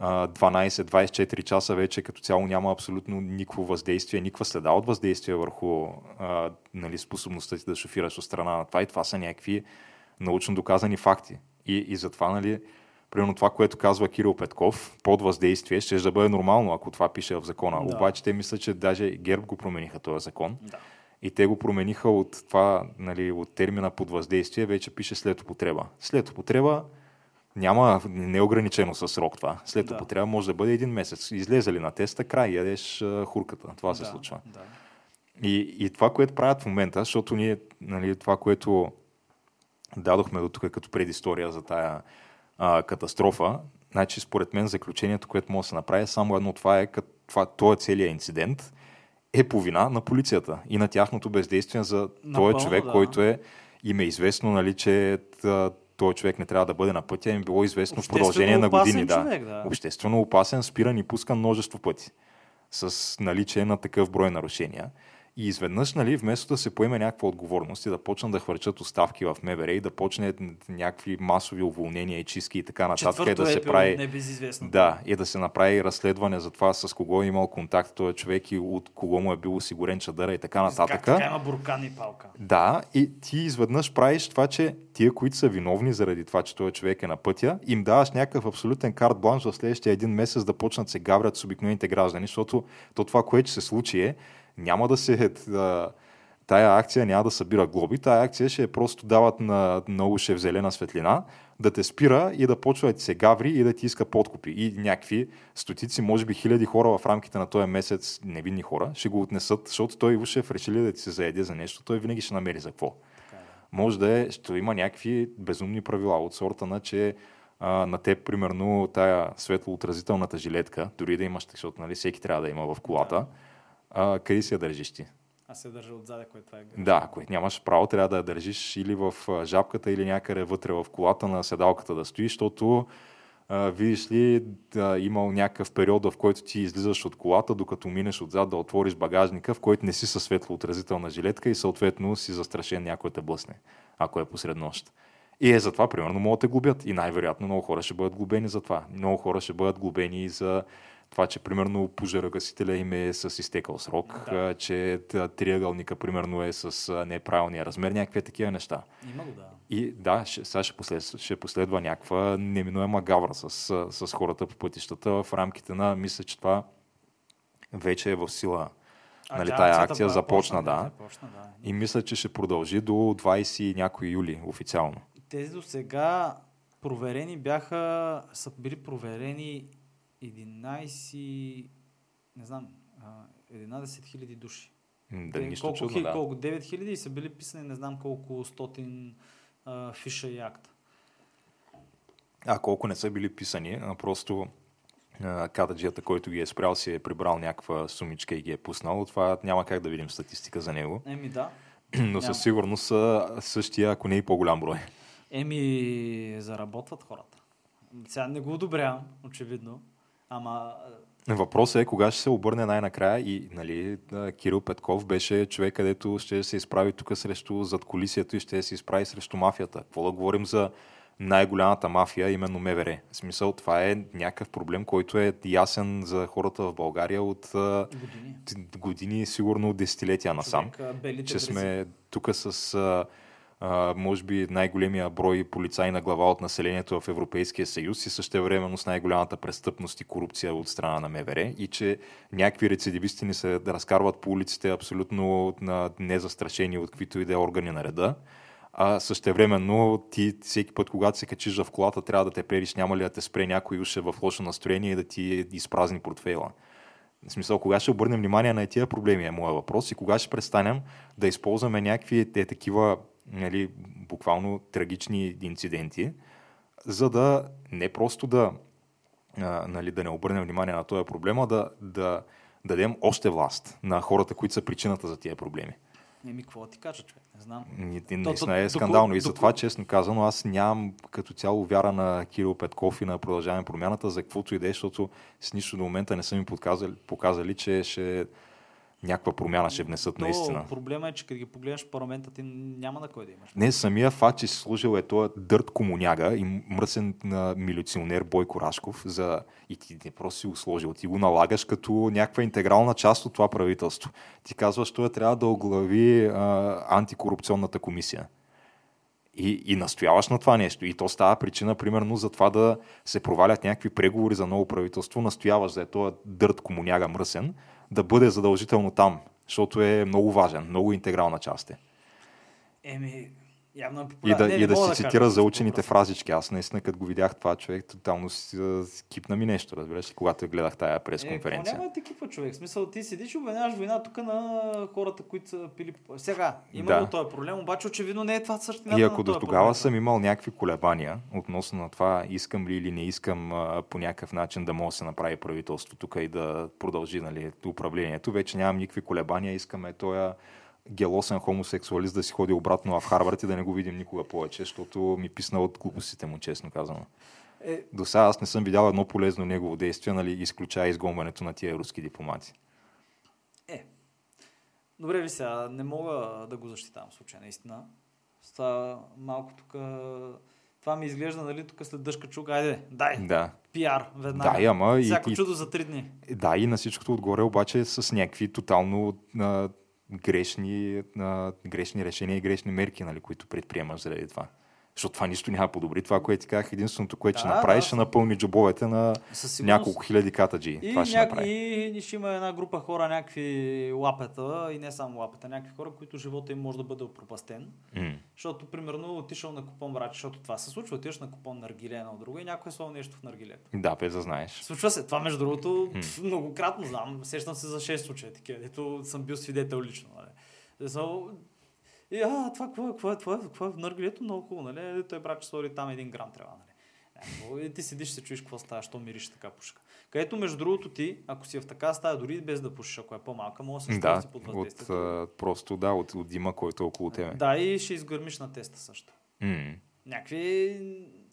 12-24 часа вече като цяло няма абсолютно никакво въздействие, никаква следа от въздействие върху а, нали, способността ти да шофираш от страна на това. И това са някакви научно доказани факти. И, и затова, нали, примерно това, което казва Кирил Петков, под въздействие, ще да бъде нормално, ако това пише в закона. Да. Обаче те мислят, че даже ГЕРБ го промениха този закон. Да. И те го промениха от това, нали, от термина под въздействие, вече пише след употреба. След употреба няма неограничено със срок това. След Да. употреба може да бъде един месец. Излезе ли на теста, край, ядеш хурката. Това се да, случва. Да. И, и това, което правят в момента, защото ние, нали, това, което дадохме до тук като предистория за тая а, катастрофа, значи според мен заключението, което може да се направи, е само едно това е, като това, този целият инцидент е по вина на полицията и на тяхното бездействие за този човек, да. който е им е известно, нали, че този човек не трябва да бъде на пътя, им било известно в продължение на години. Да. човек, да. Обществено опасен, спиран и пускан множество пъти с наличие на такъв брой нарушения. И изведнъж, нали, вместо да се поеме някаква отговорност и да почнат да хвърчат оставки в МВР и да почне някакви масови уволнения и чистки и така нататък, и Четвърто да се е прави... небезизвестно. Да, и да се направи разследване за това с кого е имал контакт този човек и от кого му е бил осигурен чадъра и така Как нататък. така има буркан и палка. Да, и ти изведнъж правиш това, че тия, които са виновни заради това, че този човек е на пътя, им даваш някакъв абсолютен карт бланш в следващия един месец да почнат се гаврят с обикновените граждани, защото то това, което се случи е, няма да се... Да, тая акция няма да събира глоби, тая акция ще е просто дават на, на уше в зелена светлина, да те спира и да почва да ти се гаври и да ти иска подкупи. И някакви стотици, може би хиляди хора в рамките на този месец, невинни хора, ще го отнесат, защото той Ушев реши ли да ти се заеде за нещо, той винаги ще намери за какво. Може да е, ще има някакви безумни правила от сорта на, че а, на теб, примерно, тая светлоотразителната жилетка, дори да имаш, защото нали, всеки трябва да има в колата, а, къде си я държиш ти? Аз се държа отзаде, което това е. Да, ако нямаш право, трябва да я държиш или в а, жабката, или някъде вътре в колата на седалката да стоиш, защото а, видиш ли, да, имал някакъв период, в който ти излизаш от колата, докато минеш отзад да отвориш багажника, в който не си със светлоотразителна жилетка и съответно си застрашен някой те блъсне, ако е посред нощ. И е затова, примерно, могат да те глобят. И най-вероятно много хора ще бъдат глобени за това. Много хора ще бъдат глобени и за това, че примерно пожарогасителя им е с изтекал срок, Да. че триъгълника примерно е с неправилния размер, някакви такива неща. Има го, да. И да, ще, сега ще, послед, ще последва някаква неминуема гавра с, с, хората по пътищата в рамките на, мисля, че това вече е в сила. А нали, тая акция започна, да. Започна, да. И мисля, че ще продължи до 20 и някой юли официално. Тези до сега проверени бяха, са били проверени 11, не знам, а, 11 хиляди души. Да, Те нищо колко, чудно, хил- да. колко 9 хиляди и са били писани не знам колко стотин а, фиша и акта. А колко не са били писани, а просто кададжията, който ги е спрял, си е прибрал някаква сумичка и ги е пуснал. Това няма как да видим статистика за него. Еми да. Но Няма. със сигурност са същия, ако не и по-голям брой. Еми, заработват хората. Сега не го одобрявам, очевидно. Ама Въпросът е кога ще се обърне най-накрая и нали, Кирил Петков беше човек, където ще се изправи тук срещу задколисието и ще се изправи срещу мафията. Какво да говорим за най-голямата мафия, именно МВР. В смисъл, това е някакъв проблем, който е ясен за хората в България от Години. години, сигурно десетилетия насам. Човек, че сме тук с а, може би най-големия брой полицаи на глава от населението в Европейския съюз и същевременно с най-голямата престъпност и корупция от страна на МВР и че някакви рецидивисти ни се разкарват по улиците абсолютно на незастрашени от каквито и да е органи на реда. А същевременно ти всеки път, когато се качиш в колата, трябва да те периш, няма ли да те спре някой уж е в лошо настроение и да ти изпразни портфейла. В смисъл, кога ще обърнем внимание на тия проблеми е моят въпрос и кога ще престанем да използваме някакви те такива нали, буквално трагични инциденти, за да не просто да, а, нали, да не обърнем внимание на този проблем, а да, да дадем още власт на хората, които са причината за тия проблеми. Еми, какво да ти кажа, човек? Не знам. То- Наистина е скандално. И затова, честно казано, аз нямам като цяло вяра на Кирил Петков и на продължаване промяната за каквото и да е, защото с нищо до момента не са ми показали, показали че ще някаква промяна ще внесат То наистина. Проблема е, че като ги погледнеш парламента, ти няма на кой да имаш. Не, самия факт, че си служил е този дърт комуняга и мръсен на милиционер Бойко Рашков за... и ти не просто си го сложил, ти го налагаш като някаква интегрална част от това правителство. Ти казваш, той трябва да оглави а, антикорупционната комисия. И, и настояваш на това нещо. И то става причина, примерно, за това да се провалят някакви преговори за ново правителство. Настояваш за е този дърт комуняга мръсен, да бъде задължително там, защото е много важен, много интегрална част е. Еми, явно е И да, Не, и не да си кажа цитира нищо заучените по-просто. фразички. Аз наистина, като го видях това човек, тотално си, а, скипна ми нещо, разбираш когато гледах тая Е, пресконференция. няма ти кипа човек. В смисъл, ти седиш и обвиняваш война тук на хората, които са пили. Сега, има Да. този проблем, обаче очевидно не е това същината И ако до тогава проблем. съм имал някакви колебания относно на това, искам ли или не искам а, по някакъв начин да мога да се направи правителство тук и да продължи нали, управлението, вече нямам никакви колебания, искаме този гелосен хомосексуалист да си ходи обратно в Харвард и да не го видим никога повече, защото ми писна от глупостите му, честно казано. Е, До сега аз не съм видял едно полезно негово действие, нали, изключая изгонването на тия руски дипломати. е. Добре, ви сега, не мога да го защитавам в случая, наистина. С това малко тук... Това ми изглежда, нали, тук след дъжка чук. Айде, дай, Да. пиар, веднага. Да, ама Всяко и- чудо за три дни. Да, и на всичкото отгоре обаче с някакви тотално а, грешни, а, грешни решения и грешни мерки, нали, които предприемаш заради това. Защото това нищо няма подобри. Това, което ти казах, единственото, което ще Да, направиш, да. ще напълни джобовете на няколко хиляди катаджи. И, това ще няк... направи. и ще има една група хора, някакви лапета, и не само лапета, някакви хора, които живота им може да бъде пропастен. М. Защото, примерно, отишъл на купон врач, защото това се случва, отиваш на купон наргиле едно друго и някой е сложил нещо в наргилето. Да, без да знаеш. Случва се. Това, между другото, многократно знам. Сещам се за 6 случая такива, дето съм бил свидетел лично. Нали. И, а, това какво е, какво е, това е, какво е наргилето, много хубаво, нали? Той брат, че сложи там един грам трябва, нали? Някакво. И ти седиш, се чуеш какво става, що мириш така пушка. Където, между другото, ти, ако си в така стая, дори без да пушиш, ако е по-малка, може да се Да, под въздействието. а, просто да, от, от дима, който е около тебе. Да, и ще изгърмиш на теста също. М. Някакви,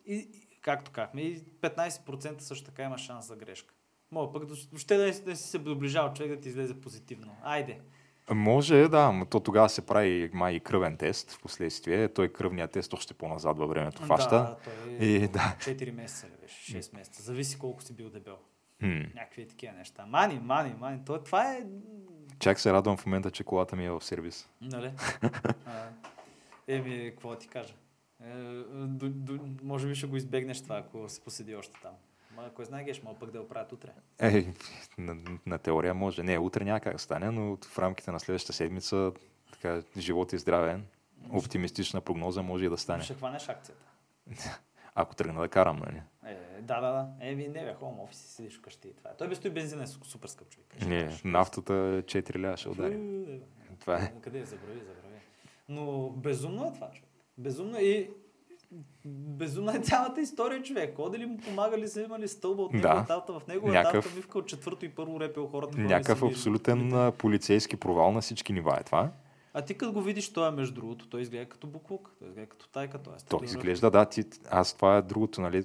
и, както казахме, и 15% също така има шанс за грешка. Мога пък въобще да, да си се доближава човек да ти излезе позитивно. Айде. Може, да, но то тогава се прави май и кръвен тест в последствие. Той кръвният тест още по-назад във времето фаща. Да, той е И да. 4 месеца ли беше, 6 месеца. Зависи колко си бил дебел. М. Някакви такива неща. Мани, мани, мани. То, това е... Чак се радвам в момента, че колата ми е в сервис. Нали? Еми, какво ти кажа? Е, до, до, може би ще го избегнеш това, ако се поседи още там. Ма, кой знае, геш, мога пък да я оправят утре. Е, на, на теория може. Не, утре няма как да стане, но в рамките на следващата седмица така, живот и здраве, оптимистична прогноза може и да стане. Ще хванеш акцията. Ако тръгна да карам, нали? Е, да, да, да. Еми, не бе, хоум офис, седиш вкъщи и това е. Той без той бензина е су- супер скъп човек. Не, нафтата 4 ля ще удари. Е, Това е. Къде е? Забрави, забрави. Но безумно е това, човек. Безумно е и Безумна е цялата история, човек. Ходили му, помагали са имали стълба от Да. неговата тата, в неговата Някакъв- Някакъв... мивка от четвърто и първо репел хората. хора Някакъв абсолютен а, полицейски провал на всички нива е това. А ти като го видиш, той е между другото, той изглежда като буклук, той изглежда като тайка, той е То статуя. изглежда, да, ти, аз това е другото, нали?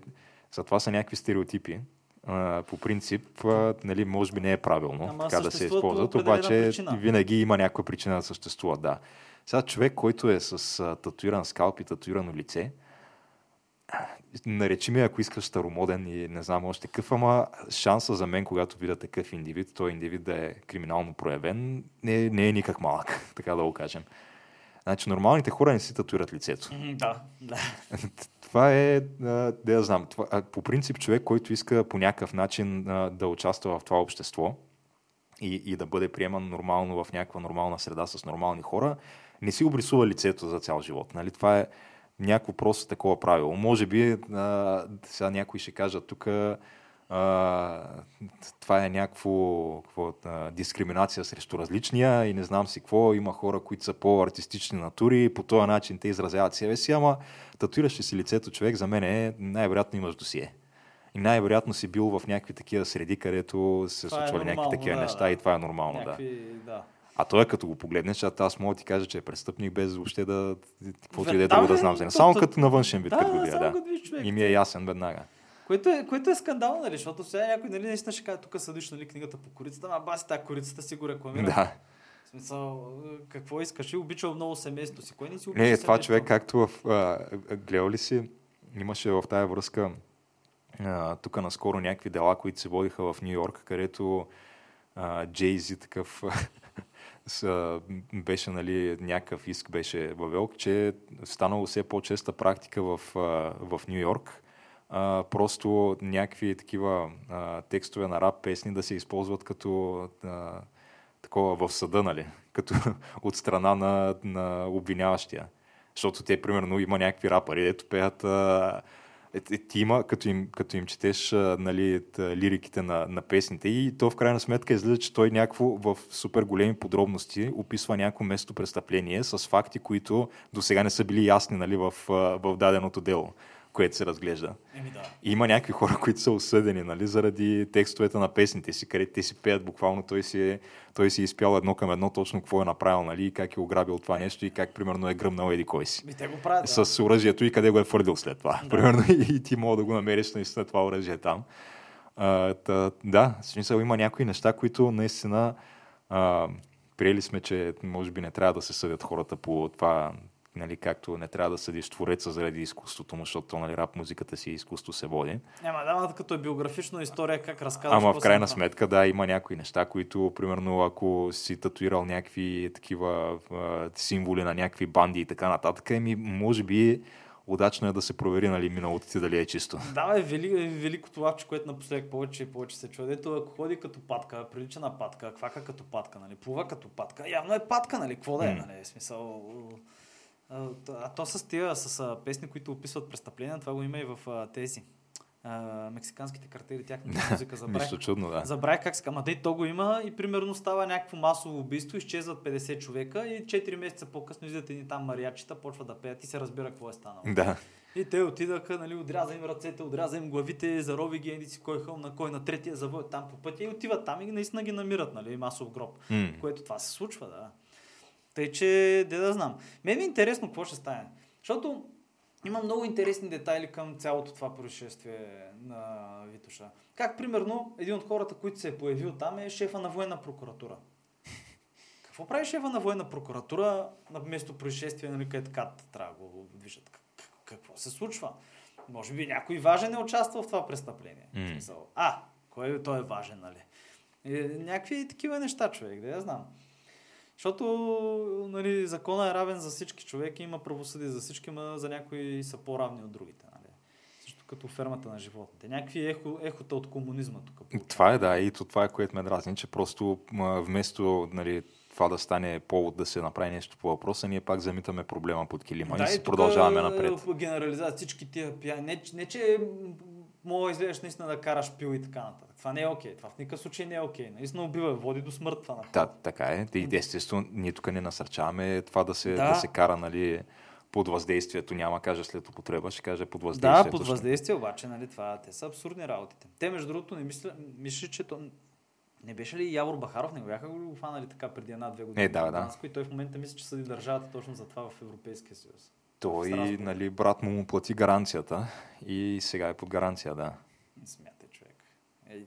За това са някакви стереотипи, а, по принцип, а, нали, може би не е правилно Ама така да се използват, обаче причина. винаги има някаква причина да съществува, да. Сега човек, който е с а, татуиран скалп и татуирано лице, наречи ми, ако искаш старомоден и не знам още какъв, ама шанса за мен, когато видя такъв индивид, той индивид да е криминално проявен, не, не е никак малък, така да го кажем. Значи нормалните хора не си татуират лицето. Да, да. Това е, да я знам, това, по принцип човек, който иска по някакъв начин да участва в това общество и, и да бъде приеман нормално в някаква нормална среда с нормални хора, не си обрисува лицето за цял живот. Нали? Това е някакво просто такова правило. Може би а, сега някой ще кажат тук това е някакво какво, а, дискриминация срещу различния и не знам си какво. Има хора, които са по-артистични натури по този начин те изразяват себе си, ама татуираш ли си лицето човек, за мен е най-вероятно имаш досие. И най-вероятно си бил в някакви такива среди, където се Това е случвали някакви такива да, неща да. и това е нормално, да. Някакви, да. А той като го погледнеш, аз мога да ти кажа, че е престъпник без въобще да... Каквото и да е Да, друго да знам то- Само то- като на външен вид, Да, като го видя, да. човек. И ми е ясен веднага. Което е, което е скандално, нали? Защото сега някой нали, наистина ще каже, тук съдиш нали, книгата по корицата, ама баси тази корицата си го рекламира. Да. В смисъл, е, какво искаш? И обичал много семейството си. Кой не си обича Не, това човек, както в... А, а, гледал ли си, имаше в тая връзка а, тук наскоро някакви дела, които се водиха в Нью Йорк, където а, Джейзи такъв беше, нали, някакъв иск беше въвел, че станало все по-честа практика в, в Нью Йорк просто някакви такива текстове на рап песни да се използват като такова в съда, нали? Като от страна на, на обвиняващия. Защото те, примерно, има някакви рапъри, ето пеят е, е, ти има, като им, като им четеш нали, лириките на, на песните и то в крайна сметка излиза, че той някакво в супер големи подробности описва някакво место престъпление с факти, които до сега не са били ясни нали, в, в даденото дело, което се разглежда. Еми да. И има някакви хора, които са осъдени нали, заради текстовете на песните си, където те си пеят буквално, той си, е, той си е изпял едно към едно точно какво е направил нали, и как е ограбил това нещо и как примерно е гръмнал еди кой си. Ми те го правят. Да. С оръжието и къде го е фърдил след това. Да. Примерно и ти мога да го намериш наистина това оръжие там. А, та, да, в смисъл има някои неща, които наистина а, приели сме, че може би не трябва да се съдят хората по това, нали, както не трябва да съдиш твореца заради изкуството му, защото нали, рап музиката си изкуство се води. Няма, да, като е биографична история, как разказваш. Ама в крайна сметка, да, има някои неща, които, примерно, ако си татуирал някакви такива а, символи на някакви банди и така нататък, еми, може би удачно е да се провери, нали, миналото ти дали е чисто. Да, бе, вели, великото лапче, което напоследък повече и повече се чуе. Дето ако ходи като патка, прилича на патка, квака като патка, нали, плува като патка, явно е патка, нали, какво да е, нали, смисъл... А, а то с тия, с а, песни, които описват престъпления, това го има и в а, тези а, мексиканските картели, тяхната музика забравих. Нищо чудно, да. Забравих как се. Ама дей то го има и примерно става някакво масово убийство, изчезват 50 човека и 4 месеца по-късно излизат едни там мариачета, почват да пеят и се разбира какво е станало. Да. И те отидаха, нали, отряза им ръцете, отряза им главите, зарови ги, еди си кой хълм на кой, на третия завой там по пътя и отиват там и наистина ги намират, нали, масов гроб. М. Което това се случва, да. Тъй, че, де да знам. Мен ми е интересно какво ще стане. Защото има много интересни детайли към цялото това происшествие на Витоша. Как, примерно, един от хората, които се е появил там е шефа на военна прокуратура. Какво прави шефа на военна прокуратура на место происшествие, нали, където кат трябва да го движат? Как- как- Какво се случва? Може би някой важен е участвал в това престъпление. Смисъл, А, кой е, той е важен, нали? Е, някакви такива неща, човек, да я знам. Защото нали, закона е равен за всички човек и има правосъдие за всички, но за някои са по-равни от другите. Нали? Също като фермата на животните. Някакви ехо, ехота от комунизма тук. Това е, да, и то това е, което ме дразни, че просто вместо нали, това да стане повод да се направи нещо по въпроса, ние пак замитаме проблема под килима и си тук, продължаваме е, напред. Генерализация всички тия пияни. Не, не, че мога да излезеш наистина да караш пил и така нататък. Това не е окей. Това в никакъв случай не е окей. Наистина убива, води до смърт това. Да, така е. И естествено, ние тук не насърчаваме това да се, да. Да. се кара нали, под въздействието. Няма каже след употреба, ще каже под въздействието. Да, под въздействие обаче, нали, това, те са абсурдни работите. Те, между другото, не мисля, мисля, че то... Не беше ли Явор Бахаров? Не го бяха го фанали така преди една-две години? Е, да, да. И той в момента мисля, че съди държавата точно за това в Европейския съюз. Той, Страсбург. нали, брат му му плати гаранцията и сега е под гаранция, да. Смятай, човек.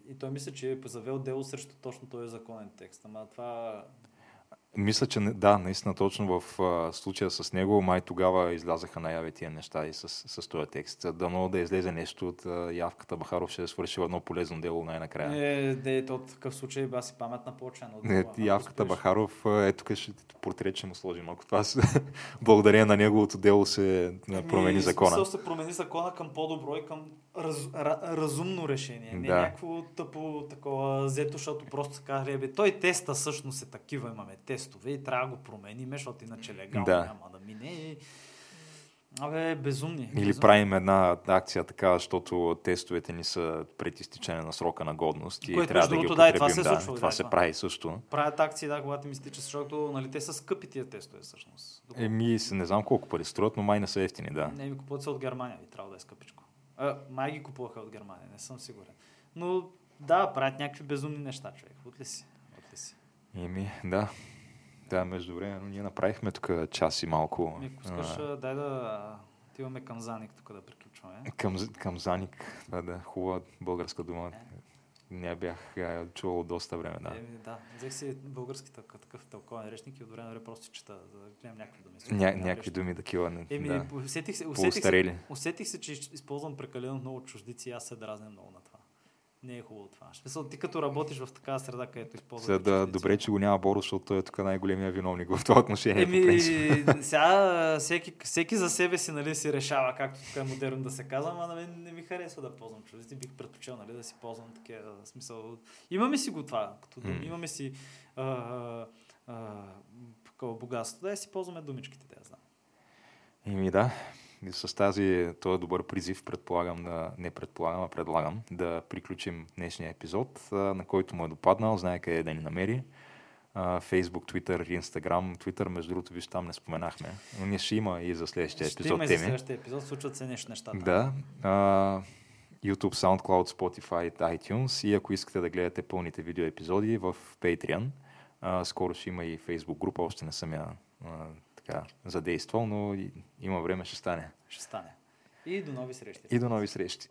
И той мисля, че е завел дело срещу точно този законен текст. Ама това Мисля, че да, наистина точно в а, случая с него, май тогава излязаха наяве тия неща и с, с този текст. Дано да излезе нещо от а, явката Бахаров, ще е свършил едно полезно дело най-накрая. е, де, то в такъв случай ба си паметна повече. Не, явката Бахаров, ето тук ще портрет ще му сложим. Ако това благодарение на неговото дело се промени Ами, закона. смисъл се промени закона към по-добро и към раз, ра, разумно решение. Не Да. някакво тъпо такова взето, защото просто се каже, бе, той теста всъщност е такива, имаме тестове и трябва да го променим, защото иначе легално Да. няма да мине. И... Абе, безумни. Или безумни. правим една акция така, защото тестовете ни са пред изтичане на срока на годност и Което, трябва да ги другото, да, и това употребим. се Да, случва, това да, се това. прави също. Правят акции, да, когато ми стича, защото нали, те са скъпи тия тестове всъщност. Еми, не знам колко пари струват, но май не са ефтини, да. Не, ми купуват се от Германия и трябва да е скъпичко. А, май ги купуваха от Германия, не съм сигурен. Но да, правят някакви безумни неща, човек. От ли си? От ли си? Еми, да. Да, между време, но ние направихме тук час и малко. Ми, ако искаш, а, дай да отиваме към Заник тук да приключваме. към, към Заник, това да, хубава българска дума. Не бях чувал доста време, да. Еми, да. Взех си български така- такъв тълковен речник и от време на време просто чета, да гледам някакви думи. Ня, някакви думи такива. Еми, да. усетих се, усетих, се, усетих се, че използвам прекалено много чуждици и аз се дразня много на това. Не е хубаво това. Смисъл, ти като работиш в такава среда, където използваш. За да, добре, че го няма Боро, защото той е тук най-големия виновник в това отношение. Еми, сега всеки, всеки за себе си нали, си решава, както тук е модерно да се казва, ама на мен не ми харесва да ползвам чуждици. Бих предпочел нали, да си ползвам такива смисъл. Имаме си го това, като. М. Имаме си а, а, а, богатство. Да си ползваме думичките, да я знам. Еми да, и с тази, този добър призив предполагам да, не предполагам, а предлагам да приключим днешния епизод, на който му е допаднал, знае къде да ни намери. Facebook, Twitter, Instagram. Twitter, между другото, виж, там не споменахме. Но ние ще има и за следващия Ще епизод има и за следващия епизод, случват се нещо нещата. Да. А, YouTube, SoundCloud, Spotify, iTunes и ако искате да гледате пълните видео епизоди в Patreon. А, скоро ще има и Facebook група, още не съм я така задействал, но има време ще стане. Ще стане. И до нови срещи. И до нови срещи.